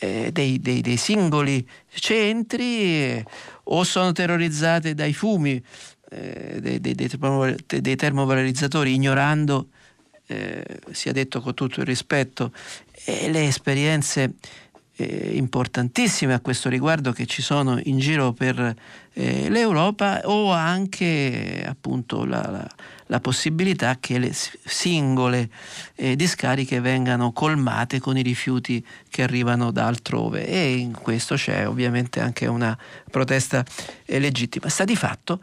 eh, dei, dei, dei, singoli centri eh, o sono terrorizzate dai fumi dei, dei, termovalorizzatori ignorando, sia detto con tutto il rispetto, le esperienze eh, importantissime a questo riguardo che ci sono in giro per eh, l'Europa o anche appunto la, la, la, possibilità che le singole eh, discariche vengano colmate con i rifiuti che arrivano da altrove e in questo c'è ovviamente anche una protesta eh, legittima. Sta di fatto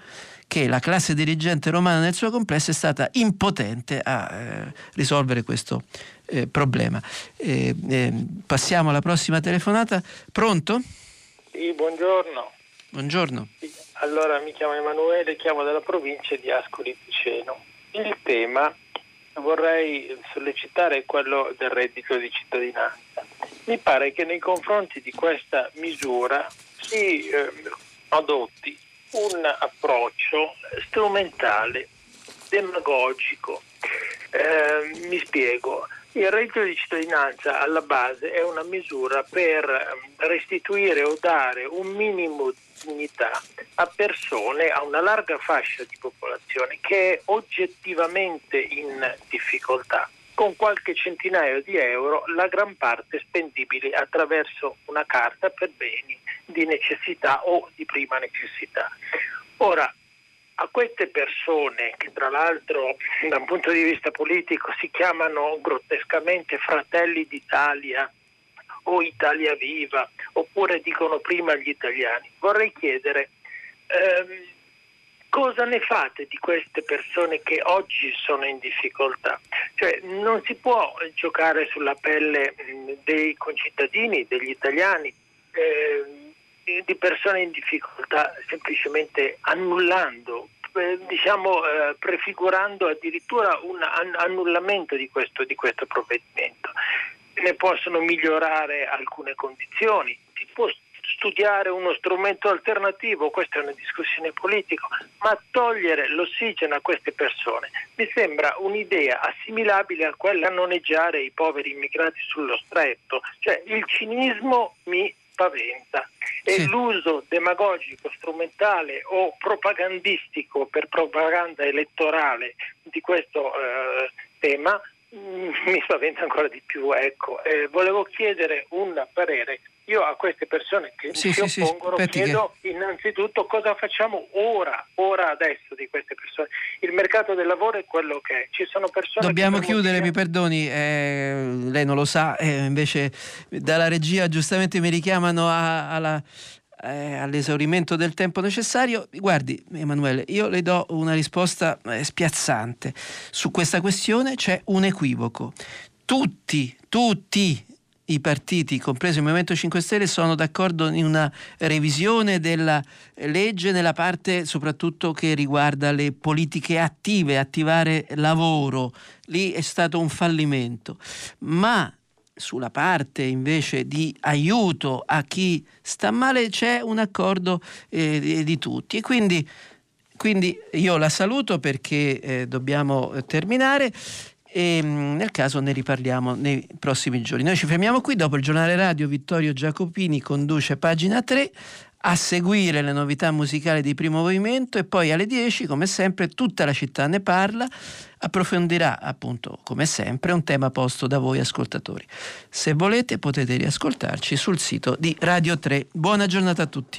che la classe dirigente romana nel suo complesso è stata impotente a eh, risolvere questo eh, problema. Eh, eh, passiamo alla prossima telefonata. Pronto? Sì, buongiorno. Buongiorno. Allora, mi chiamo Emanuele, chiamo dalla provincia di Ascoli Piceno. Il tema vorrei sollecitare è quello del reddito di cittadinanza. Mi pare che nei confronti di questa misura si eh, adotti un approccio strumentale, demagogico. Eh, mi spiego. Il reddito di cittadinanza alla base è una misura per ehm, restituire o dare un minimo di dignità a persone, a una larga fascia di popolazione che è oggettivamente in difficoltà, con qualche centinaio di euro, la gran parte spendibili attraverso una carta per beni di necessità o di prima necessità. Ora, a queste persone, che tra l'altro da un punto di vista politico si chiamano grottescamente fratelli d'Italia o Italia Viva, oppure dicono prima gli italiani, vorrei chiedere ehm, cosa ne fate di queste persone che oggi sono in difficoltà? Cioè, non si può giocare sulla pelle dei concittadini, degli italiani. Eh, di persone in difficoltà semplicemente annullando, eh, diciamo eh, prefigurando addirittura un annullamento di questo, di questo provvedimento. Ne possono migliorare alcune condizioni, si può studiare uno strumento alternativo, questa è una discussione politica, ma togliere l'ossigeno a queste persone mi sembra un'idea assimilabile a quella di noneggiare i poveri immigrati sullo stretto, cioè il cinismo mi spaventa e sì. l'uso demagogico, strumentale o propagandistico per propaganda elettorale di questo eh, tema mm, mi spaventa ancora di più. Ecco. Eh, volevo chiedere un parere io a queste persone che sì, si sì, oppongono sì, chiedo che... innanzitutto cosa facciamo ora, ora adesso di queste persone. Il mercato del lavoro è quello che è. Ci sono persone Dobbiamo chiudere, motivo... mi perdoni, eh, lei non lo sa, eh, invece dalla regia giustamente mi richiamano a, alla, eh, all'esaurimento del tempo necessario. Guardi, Emanuele, io le do una risposta eh, spiazzante. Su questa questione c'è un equivoco. Tutti, tutti i partiti, compreso il Movimento 5 Stelle, sono d'accordo in una revisione della legge nella parte soprattutto che riguarda le politiche attive, attivare lavoro. Lì è stato un fallimento. Ma sulla parte invece di aiuto a chi sta male c'è un accordo eh, di, tutti. E quindi, quindi, io la saluto perché eh, dobbiamo terminare e mm, nel caso ne riparliamo nei prossimi giorni. Noi ci fermiamo qui, dopo il giornale radio Vittorio Giacopini conduce pagina 3 a seguire le novità musicali di primo movimento e poi alle 10, come sempre, tutta la città ne parla, approfondirà appunto, come sempre, un tema posto da voi ascoltatori. Se volete potete riascoltarci sul sito di Radio 3. Buona giornata a tutti.